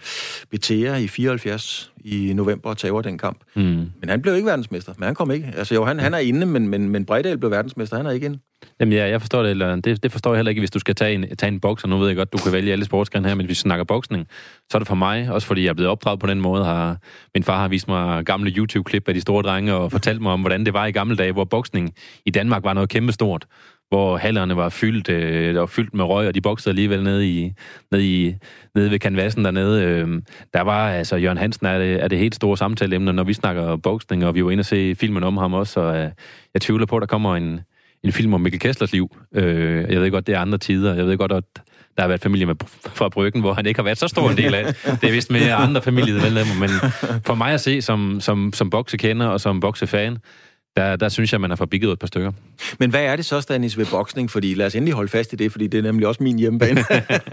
Betea i 74 i november og tager den kamp. Mm. Men han blev ikke verdensmester, men han kom ikke. Altså jo, han, han er inde, men, men, men Brejdal blev verdensmester, han er ikke inde. Jamen ja, jeg forstår det, eller det, det forstår jeg heller ikke, hvis du skal tage en, tage en bokser. Nu ved jeg godt, du kan vælge alle sportsgrene her, men hvis vi snakker boksning, så er det for mig, også fordi jeg er blevet opdraget på den måde, har, min far har vist mig gamle YouTube-klip af de store drenge og fortalt mig om, hvordan det var i gamle dage, hvor boksning i Danmark var noget kæmpestort hvor hallerne var fyldt, øh, var fyldt med røg, og de boksede alligevel nede, i, nede, i, nede ved kanvassen dernede. Øh, der var, altså, Jørgen Hansen er det, er det helt store samtaleemne, når vi snakker boksning, og vi var inde og se filmen om ham også, og øh, jeg tvivler på, at der kommer en, en film om Mikkel Kesslers liv. Øh, jeg ved godt, det er andre tider. Jeg ved godt, at der har været familie med, fra Bryggen, hvor han ikke har været så stor en del af. Det er vist med andre familiemedlemmer, men for mig at se som, som, som boksekender og som boksefan, der, der synes jeg, man har forbigget et par stykker. Men hvad er det så, Stanis, ved boksning? Fordi lad os endelig holde fast i det, fordi det er nemlig også min hjemmebane.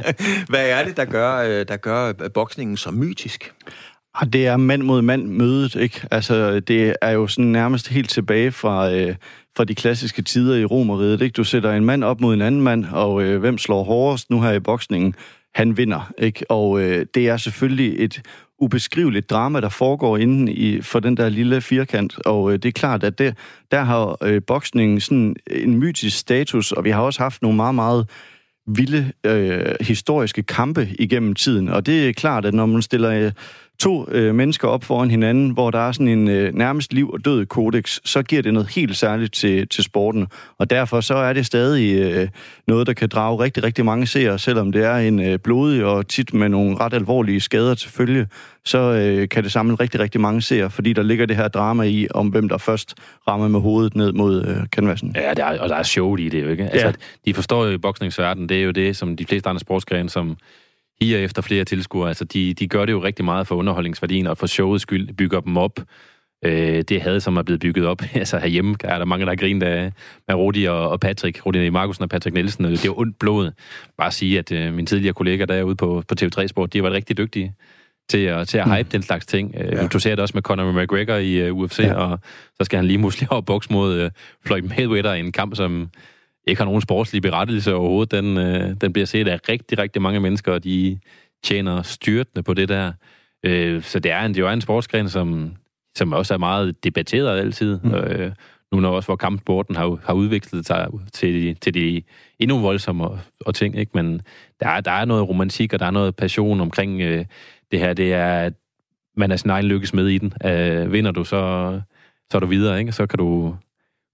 hvad er det, der gør, øh, der gør boksningen så mytisk? Ah, det er mand mod mand mødet, ikke? Altså, det er jo sådan nærmest helt tilbage fra, øh, fra de klassiske tider i Romeriet, ikke? Du sætter en mand op mod en anden mand, og øh, hvem slår hårdest nu her i boksningen? Han vinder, ikke? Og øh, det er selvfølgelig et ubeskriveligt drama, der foregår inden i, for den der lille firkant. Og øh, det er klart, at det, der har øh, boksningen sådan en mytisk status, og vi har også haft nogle meget, meget vilde øh, historiske kampe igennem tiden. Og det er klart, at når man stiller øh, to øh, mennesker op foran hinanden, hvor der er sådan en øh, nærmest liv og død kodex, så giver det noget helt særligt til, til sporten. Og derfor så er det stadig øh, noget, der kan drage rigtig, rigtig mange seere, selvom det er en øh, blodig og tit med nogle ret alvorlige skader til følge, så øh, kan det samle rigtig, rigtig mange seere, fordi der ligger det her drama i, om hvem der først rammer med hovedet ned mod øh, canvasen. Ja, der er, og der er show i det jo, ikke? Altså, ja. de forstår jo i boksningsverdenen, det er jo det, som de fleste andre sportsgrene, som higer efter flere tilskuere. Altså, de, de gør det jo rigtig meget for underholdningsværdien og for showets skyld, bygger dem op. Øh, det havde, som er blevet bygget op. altså herhjemme er der mange, der har grint af, af Rudi og, og Patrick. Rudi Markusen og Patrick Nielsen. Det er jo ondt blod. Bare at sige, at øh, mine tidligere kolleger derude på, på TV3 Sport, de har været rigtig dygtige til at, til at hype mm. den slags ting. Øh, ja. Du ser det også med Conor McGregor i uh, UFC, ja. og så skal han lige måske op boks mod uh, Floyd Mayweather i en kamp, som ikke har nogen sportslig berettelse overhovedet. Den, uh, den bliver set af rigtig, rigtig mange mennesker, og de tjener styrtende på det der. Uh, så det er en, det er en sportsgren, som, som også er meget debatteret altid. Mm. Uh, nu når også hvor kampsporten har, har udviklet sig til, til de endnu voldsomme og, ting, ikke? men der er, der er noget romantik, og der er noget passion omkring uh, det her, det er, at man er sin egen lykkes med i den. Uh, vinder du, så, så er du videre, ikke? Så kan du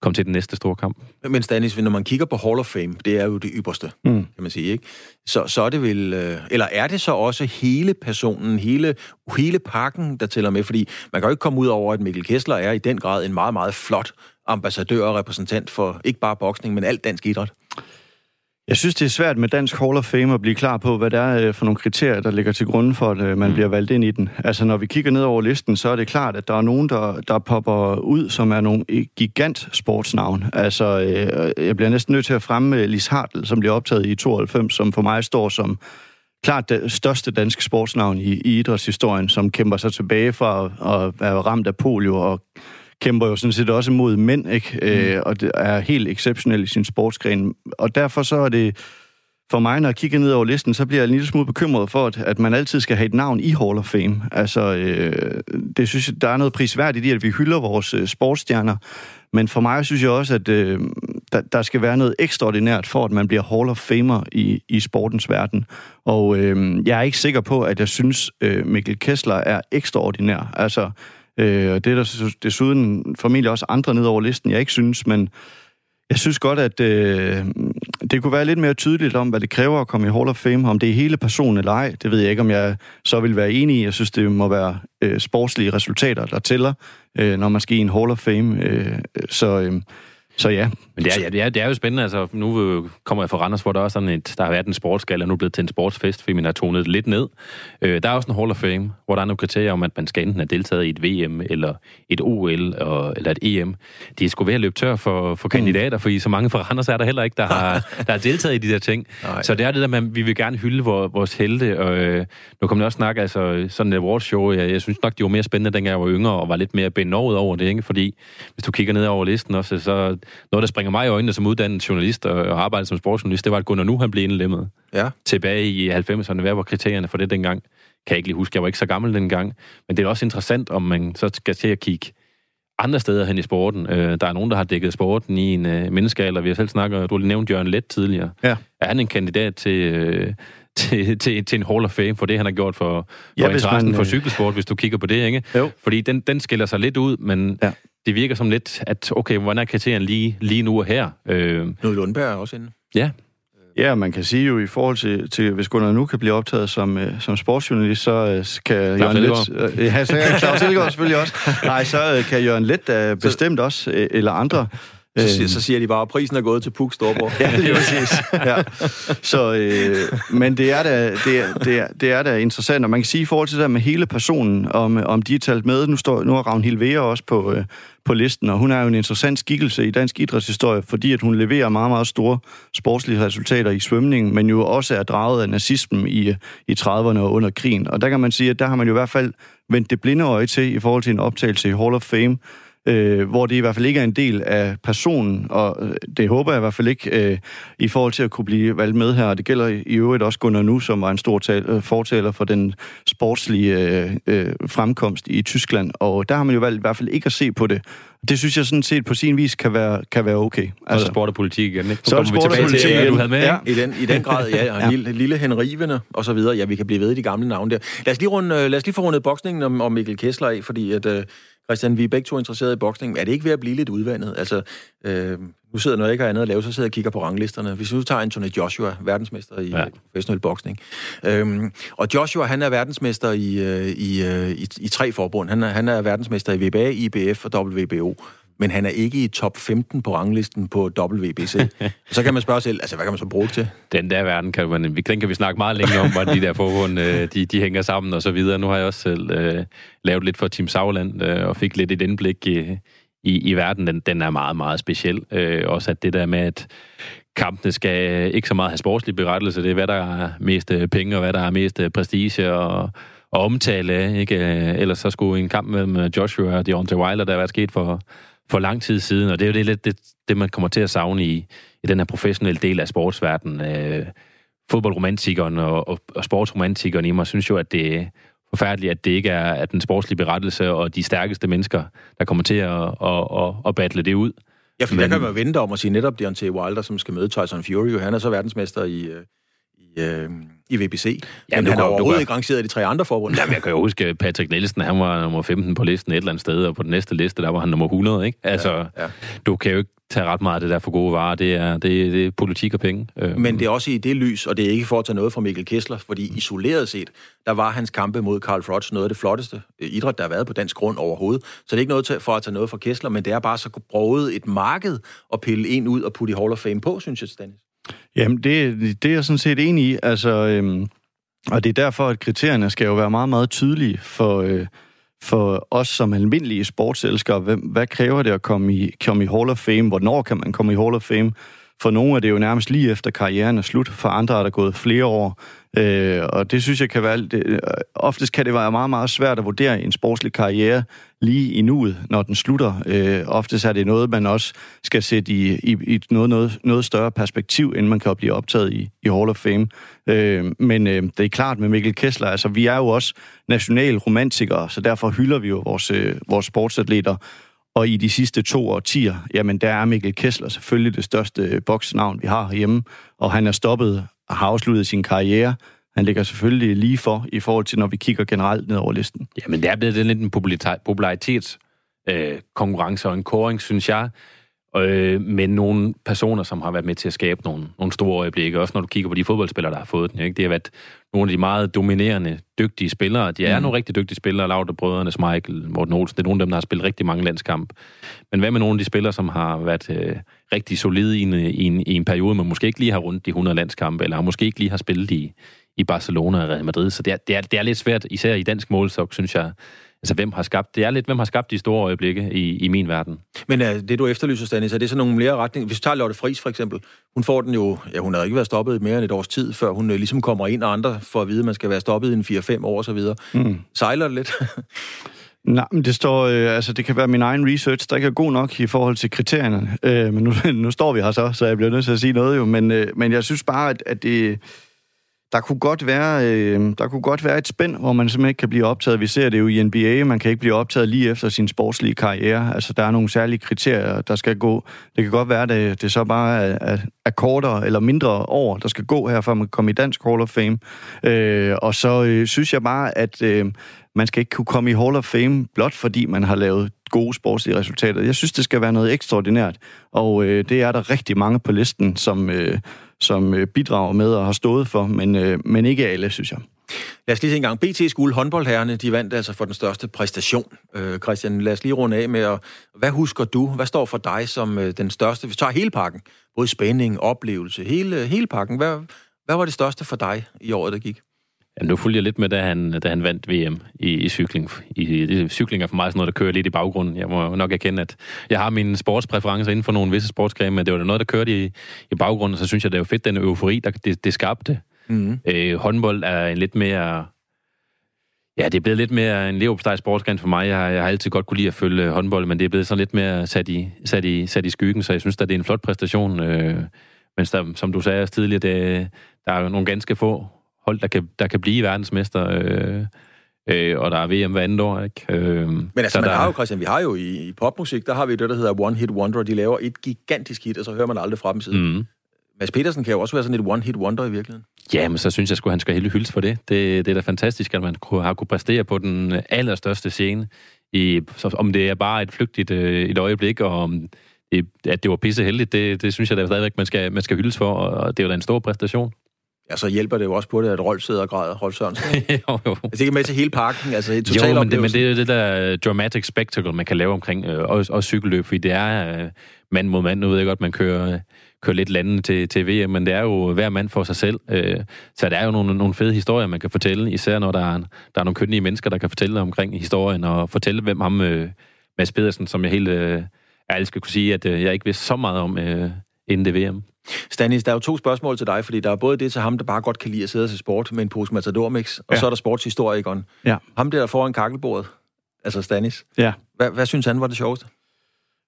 komme til den næste store kamp. Men Stanis, når man kigger på Hall of Fame, det er jo det ypperste, mm. kan man sige, ikke? Så, så er det vel, øh, eller er det så også hele personen, hele, hele pakken, der tæller med? Fordi man kan jo ikke komme ud over, at Mikkel Kessler er i den grad en meget, meget flot ambassadør og repræsentant for ikke bare boksning, men alt dansk idræt. Jeg synes, det er svært med Dansk Hall of Fame at blive klar på, hvad det er øh, for nogle kriterier, der ligger til grund for, at øh, man mm. bliver valgt ind i den. Altså, når vi kigger ned over listen, så er det klart, at der er nogen, der, der popper ud, som er nogle gigant sportsnavn. Altså, øh, jeg bliver næsten nødt til at fremme Lis Hartl, som bliver optaget i 92, som for mig står som klart det største danske sportsnavn i, i idrætshistorien, som kæmper sig tilbage fra at være ramt af polio og kæmper jo sådan set også mod mænd, ikke? Mm. Øh, og det er helt exceptionelt i sin sportsgren. Og derfor så er det for mig, når jeg kigger ned over listen, så bliver jeg en lille smule bekymret for, at, at man altid skal have et navn i Hall of Fame. Altså, øh, det synes jeg, der er noget prisværdigt i, at vi hylder vores øh, sportsstjerner. Men for mig synes jeg også, at øh, der, der skal være noget ekstraordinært for, at man bliver Hall of Famer i, i sportens verden. Og øh, jeg er ikke sikker på, at jeg synes, øh, Mikkel Kessler er ekstraordinær. Altså, Øh, og det er der desuden formentlig også andre ned over listen, jeg ikke synes, men jeg synes godt, at øh, det kunne være lidt mere tydeligt om, hvad det kræver at komme i Hall of Fame. Om det er hele personen eller ej, det ved jeg ikke, om jeg så vil være enig i. Jeg synes, det må være øh, sportslige resultater, der tæller, øh, når man skal i en Hall of Fame. Øh, så øh, så ja. Men det er, ja, det, er, det er jo spændende. Altså, nu kommer jeg fra Randers, hvor der er sådan et, der har været en sportsgal, og nu er blevet til en sportsfest, fordi man har tonet det lidt ned. Øh, der er også en Hall of Fame, hvor der er nogle kriterier om, at man skal enten have deltaget i et VM, eller et OL, og, eller et EM. De er sgu ved at løbe tør for, for kandidater, fordi så mange fra Randers er der heller ikke, der har, der har deltaget i de der ting. Nej. Så det er det der, man, vi vil gerne hylde vores, vores helte. Og, øh, nu kommer jeg også snakke, altså sådan et awardshow, jeg, jeg synes nok, de var mere spændende, dengang jeg var yngre, og var lidt mere benovet over det, ikke? fordi hvis du kigger ned over listen også, så noget, der springer mig i øjnene som uddannet journalist og, og arbejde som sportsjournalist, det var, at Gunnar nu han blev indlemmet. Ja. Tilbage i 90'erne. Hvad var kriterierne for det dengang? Kan jeg ikke lige huske. Jeg var ikke så gammel dengang. Men det er også interessant, om man så skal til at kigge andre steder hen i sporten. Øh, der er nogen, der har dækket sporten i en øh, menneskealder. Vi har selv snakket, du har nævnt Jørgen Let tidligere. Ja. Er han en kandidat til, øh, til, til, til en Hall of Fame for det, han har gjort for, for ja, interessen man, for øh, cykelsport, hvis du kigger på det, ikke? Jo. Fordi den, den skiller sig lidt ud, men ja det virker som lidt, at okay, hvordan er kriterien lige, lige nu og her? Øh, Knud Lundberg er også inde. Ja. Ja, man kan sige jo i forhold til, til hvis Gunnar nu kan blive optaget som, øh, som sportsjournalist, så øh, kan Jørgen Let... Øh, ja, så kan Claus Elgaard selvfølgelig også. Nej, så øh, kan Jørgen Let øh, bestemt også, øh, eller andre så, siger, så siger de bare, at prisen er gået til Puk Storborg. ja, lige præcis. Ja. Så, øh, men det er, da, det, er, det, er, det er da interessant, og man kan sige i forhold til det der med hele personen, om, om de er talt med. Nu, står, nu er Ragnhild Vera også på, øh, på listen, og hun er jo en interessant skikkelse i dansk idrætshistorie, fordi at hun leverer meget, meget store sportslige resultater i svømning, men jo også er draget af nazismen i, i 30'erne og under krigen. Og der kan man sige, at der har man jo i hvert fald vendt det blinde øje til i forhold til en optagelse i Hall of Fame, øh, hvor det i hvert fald ikke er en del af personen, og øh, det håber jeg i hvert fald ikke, øh, i forhold til at kunne blive valgt med her. Det gælder i øvrigt også Gunnar Nu, som var en stor tal, øh, fortaler for den sportslige øh, øh, fremkomst i Tyskland, og der har man jo valgt i hvert fald ikke at se på det. Det synes jeg sådan set på sin vis kan være, kan være okay. Altså, så er altså- sport og politik igen, ikke? Så kommer vi tilbage politik, til, hvad du havde med, ja. I, den, I den grad, ja. Og ja. Lille, lille Henrivene og så videre. Ja, vi kan blive ved i de gamle navne der. Lad os lige, runde, lad os lige få rundet boksningen om, om Mikkel Kessler af, fordi at, øh, Christian, vi er begge to interesserede i boksning. Er det ikke ved at blive lidt udvandet? Altså, øh, nu sidder jeg ikke har andet at lave, så sidder jeg og kigger på ranglisterne. Hvis du tager Anthony Joshua, verdensmester i ja. professionel boksning. Øhm, og Joshua, han er verdensmester i, øh, i, øh, i, i tre forbund. Han er, han er verdensmester i WBA, IBF og WBO men han er ikke i top 15 på ranglisten på WBC. så kan man spørge selv, altså hvad kan man så bruge det til? Den der verden kan man, vi, den kan vi snakke meget længe om, hvordan de der forbund, øh, de, de hænger sammen og så videre. Nu har jeg også selv øh, lavet lidt for Team Sauerland øh, og fik lidt et indblik i, i, i verden. Den, den er meget, meget speciel. Øh, også at det der med, at kampene skal ikke så meget have sportslig berettelse, det er, hvad der er mest øh, penge, og hvad der er mest øh, prestige, og og omtale, ikke? Ellers så skulle en kamp mellem Joshua og Deontay Wilder, der er sket for, for lang tid siden, og det er jo det, lidt det, det man kommer til at savne i, i den her professionelle del af sportsverdenen. Øh, fodboldromantikeren og, og, og sportsromantikeren i mig synes jo, at det er forfærdeligt, at det ikke er at den sportslige berettelse og de stærkeste mennesker, der kommer til at, at, at, at battle det ud. Ja, for Men, der kan man vente om at sige netop Deontay Wilder, som skal møde Tyson Fury. Han er så verdensmester i, øh, i, øh, i VBC. Jamen, men han er overhovedet ikke rangeret de tre andre forbund. Jamen, jeg kan jo huske, Patrick Nielsen, han var nummer 15 på listen et eller andet sted, og på den næste liste, der var han nummer 100, ikke? Altså, ja, ja. du kan jo ikke tage ret meget af det der for gode varer. Det er, det, det er politik og penge. Øhm. Men det er også i det lys, og det er ikke for at tage noget fra Mikkel Kessler, fordi isoleret set, der var hans kampe mod Karl Froch noget af det flotteste idræt, der har været på dansk grund overhovedet. Så det er ikke noget for at tage noget fra Kessler, men det er bare så brugt et marked at pille en ud og putte i Hall of Fame på, synes jeg, Stanis. Jamen, det, det er jeg sådan set enig i. Altså, øhm, og det er derfor, at kriterierne skal jo være meget, meget tydelige for, øh, for os som almindelige sportselskere. Hvad, hvad kræver det at komme i, komme i Hall of Fame? Hvornår kan man komme i Hall of Fame? For nogle er det jo nærmest lige efter karrieren er slut. For andre er der gået flere år. Øh, og det synes jeg kan være... Det, øh, oftest kan det være meget, meget svært at vurdere en sportslig karriere lige i nuet, når den slutter. Øh, oftest er det noget, man også skal sætte i, i, i noget, noget, noget større perspektiv, inden man kan blive optaget i, i Hall of Fame. Øh, men øh, det er klart med Mikkel Kessler, altså vi er jo også national romantikere, så derfor hylder vi jo vores, øh, vores sportsatleter. Og i de sidste to årtier, jamen der er Mikkel Kessler selvfølgelig det største boksnavn, vi har hjemme, og han er stoppet og har afsluttet sin karriere. Han ligger selvfølgelig lige for i forhold til, når vi kigger generelt ned over listen. Jamen, det er blevet lidt en popularitetskonkurrence øh, og en koring, synes jeg øh, med nogle personer, som har været med til at skabe nogle, nogle store øjeblikke. Også når du kigger på de fodboldspillere, der har fået den. Ikke? Det har været nogle af de meget dominerende, dygtige spillere. De er mm. nogle rigtig dygtige spillere. Lauter Brødrene, Michael, Morten Olsen. Det er nogle af dem, der har spillet rigtig mange landskampe. Men hvad med nogle af de spillere, som har været øh, rigtig solide i en, i, en, i en periode, men måske ikke lige har rundt de 100 landskampe, eller måske ikke lige har spillet i, i Barcelona og Real Madrid. Så det er, det, er, det er lidt svært, især i dansk målstok, synes jeg, altså hvem har skabt, det er lidt, hvem har skabt de store øjeblikke i, i min verden. Men uh, det du efterlyser, Stanis, er det så nogle flere retninger? Hvis vi tager Lotte Friis for eksempel, hun får den jo, ja, hun har ikke været stoppet i mere end et års tid, før hun uh, ligesom kommer ind, og andre får at vide, at man skal være stoppet i en 4-5 år og så videre. Mm. Sejler det lidt? Nej, men det står, øh, altså det kan være min egen research, der ikke er god nok i forhold til kriterierne. Øh, men nu, nu står vi her så, så jeg bliver nødt til at sige noget jo. Men, øh, men jeg synes bare, at, at det, der kunne godt være, øh, der kunne godt være et spænd, hvor man simpelthen ikke kan blive optaget. Vi ser det jo i NBA, man kan ikke blive optaget lige efter sin sportslige karriere. Altså, der er nogle særlige kriterier, der skal gå. Det kan godt være, at det, det så bare er, er, er kortere eller mindre år, der skal gå her, for at man kan komme i Dansk Hall of Fame. Øh, og så øh, synes jeg bare, at øh, man skal ikke kunne komme i Hall of Fame, blot fordi man har lavet gode sportslige resultater. Jeg synes, det skal være noget ekstraordinært, og øh, det er der rigtig mange på listen, som... Øh, som øh, bidrager med og har stået for, men, øh, men ikke alle, synes jeg. Lad os lige se en gang. BT Skole håndboldherrene, de vandt altså for den største præstation. Øh, Christian, lad os lige runde af med, at, hvad husker du? Hvad står for dig som øh, den største? Vi tager hele pakken. Både spænding, oplevelse, hele, hele pakken. Hvad, hvad var det største for dig i året, der gik? Ja, nu fulgte jeg lidt med, da han, da han vandt VM i, i cykling. I, i, cykling er for mig sådan noget, der kører lidt i baggrunden. Jeg må nok erkende, at jeg har mine sportspræferencer inden for nogle visse sportsgrene, men det var da noget, der kørte i, i baggrunden, så synes jeg, det er jo fedt, den eufori, der det, det skabte. Mm. Øh, håndbold er en lidt mere... Ja, det er blevet lidt mere en leverpostej sportsgren for mig. Jeg har, jeg har altid godt kunne lide at følge håndbold, men det er blevet sådan lidt mere sat i, sat i, sat i skyggen, så jeg synes, at det er en flot præstation. Øh, men som du sagde tidligere, det, der er nogle ganske få hold, der kan, der kan blive verdensmester. Øh, øh, og der er VM hver andet år, ikke? Øh, Men altså, man der... har jo, Christian, vi har jo i, i popmusik, der har vi det, der hedder One Hit Wonder, de laver et gigantisk hit, og så hører man aldrig fra dem siden. Mm. Mads Petersen kan jo også være sådan et one-hit wonder i virkeligheden. Ja, men så synes jeg at han skal hele hyldes for det. det. Det er da fantastisk, at man har kunne præstere på den allerstørste scene. I, så, om det er bare et flygtigt øh, et øjeblik, og om det, at det var pisse heldigt, det, det synes jeg da stadigvæk, man skal, man skal hyldes for, og det er jo da en stor præstation. Ja, så hjælper det jo også på det, at Rolf sidder og græder, Rolf Sørensen. jo, jo. Altså, det er med til hele parken, altså et total Jo, men det, men det er det der dramatic spectacle, man kan lave omkring øh, også, også cykelløb, fordi det er øh, mand mod mand. Nu ved jeg godt, man kører, kører lidt landet til, til VM, men det er jo hver mand for sig selv. Øh, så der er jo nogle, nogle fede historier, man kan fortælle, især når der er, der er nogle kønnelige mennesker, der kan fortælle omkring historien, og fortælle, hvem ham, øh, Mads Pedersen, som jeg helt øh, ærligt skal kunne sige, at øh, jeg ikke vidste så meget om øh, inden det VM. Stanis, der er jo to spørgsmål til dig, fordi der er både det til ham, der bare godt kan lide at sidde til sport med en pose Matador Mix, og ja. så er der sportshistorikeren. Ja. Ham der, foran kakkelbordet, altså Stanis. Ja. Hvad, hvad synes han var det sjoveste?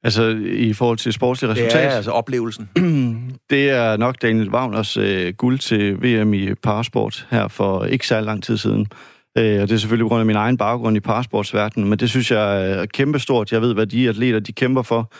Altså i forhold til sportslige resultat? Ja, altså oplevelsen. det er nok Daniel Wagners øh, guld til VM i parasport her for ikke så lang tid siden. Øh, og det er selvfølgelig på grund af min egen baggrund i parasportsverdenen, men det synes jeg er kæmpestort. Jeg ved, hvad de atleter de kæmper for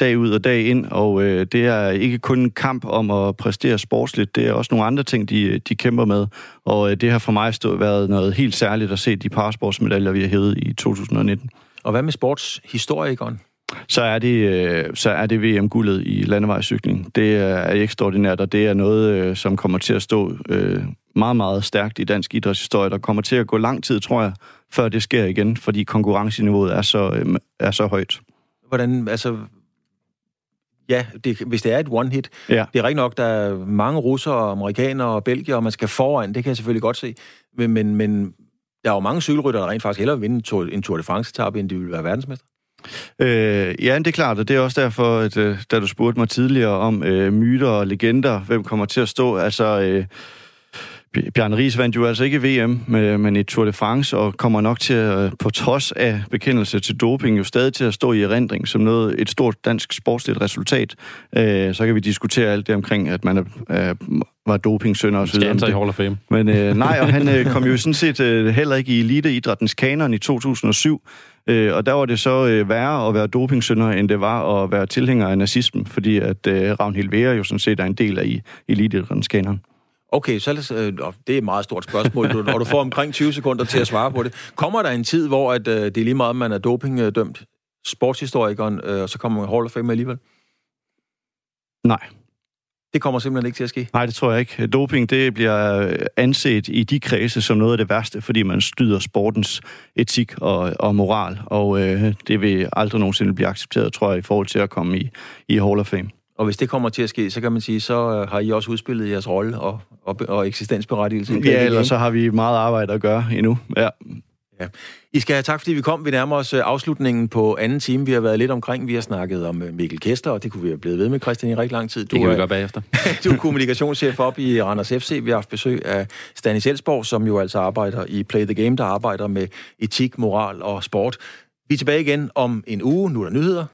dag ud og dag ind, og øh, det er ikke kun en kamp om at præstere sportsligt, det er også nogle andre ting, de, de kæmper med, og øh, det har for mig stået, været noget helt særligt at se de parasportsmedaljer, vi har hævet i 2019. Og hvad med sportshistorikeren? Så er det, øh, så er det VM-guldet i landevejscykling. Det er ekstraordinært, og det er noget, øh, som kommer til at stå øh, meget, meget stærkt i dansk idrætshistorie. Der kommer til at gå lang tid, tror jeg, før det sker igen, fordi konkurrenceniveauet er så, er så højt. Hvordan, altså, Ja, det, hvis det er et one-hit. Ja. Det er rigtig nok, der er mange russere, amerikanere og belgier, og man skal foran, det kan jeg selvfølgelig godt se. Men, men, men der er jo mange cykelrytter, der rent faktisk hellere vil vinde en Tour de France-etappe, end de vil være verdensmester. Øh, ja, det er klart, og det er også derfor, at øh, da du spurgte mig tidligere om øh, myter og legender, hvem kommer til at stå, altså... Øh, Bjørn Ries vandt jo altså ikke VM, men i Tour de France, og kommer nok til at, på trods af bekendelse til doping, jo stadig til at stå i erindring som noget, et stort dansk sportsligt resultat. Øh, så kan vi diskutere alt det omkring, at man er, var dopingsønder og så videre. i Hall of Fame. Men øh, nej, og han øh, kom jo sådan set øh, heller ikke i eliteidrættens kanon i 2007. Øh, og der var det så øh, værre at være dopingsønder, end det var at være tilhænger af nazismen, fordi at øh, Ragnhild Vera jo sådan set er en del af eliteidrættens kanon. Okay, så øh, det er et meget stort spørgsmål, du, når du får omkring 20 sekunder til at svare på det. Kommer der en tid, hvor at, øh, det er lige meget, man er dopingdømt, sportshistorikeren, øh, og så kommer man Hall of Fame alligevel? Nej. Det kommer simpelthen ikke til at ske? Nej, det tror jeg ikke. Doping, det bliver anset i de kredse som noget af det værste, fordi man styder sportens etik og, og moral, og øh, det vil aldrig nogensinde blive accepteret, tror jeg, i forhold til at komme i, i Hall of Fame. Og hvis det kommer til at ske, så kan man sige, så øh, har I også udspillet jeres rolle og, og, og eksistensberettigelse. Ja, eller så har vi meget arbejde at gøre endnu. Ja. Ja. I skal have tak, fordi vi kom. Vi nærmer os øh, afslutningen på anden time. Vi har været lidt omkring. Vi har snakket om øh, Mikkel Kester, og det kunne vi have blevet ved med, Christian, i rigtig lang tid. Du det kan er, vi gøre bagefter. du er kommunikationschef op i Randers FC. Vi har haft besøg af Stanis Elsborg, som jo altså arbejder i Play the Game, der arbejder med etik, moral og sport. Vi er tilbage igen om en uge. Nu er der nyheder.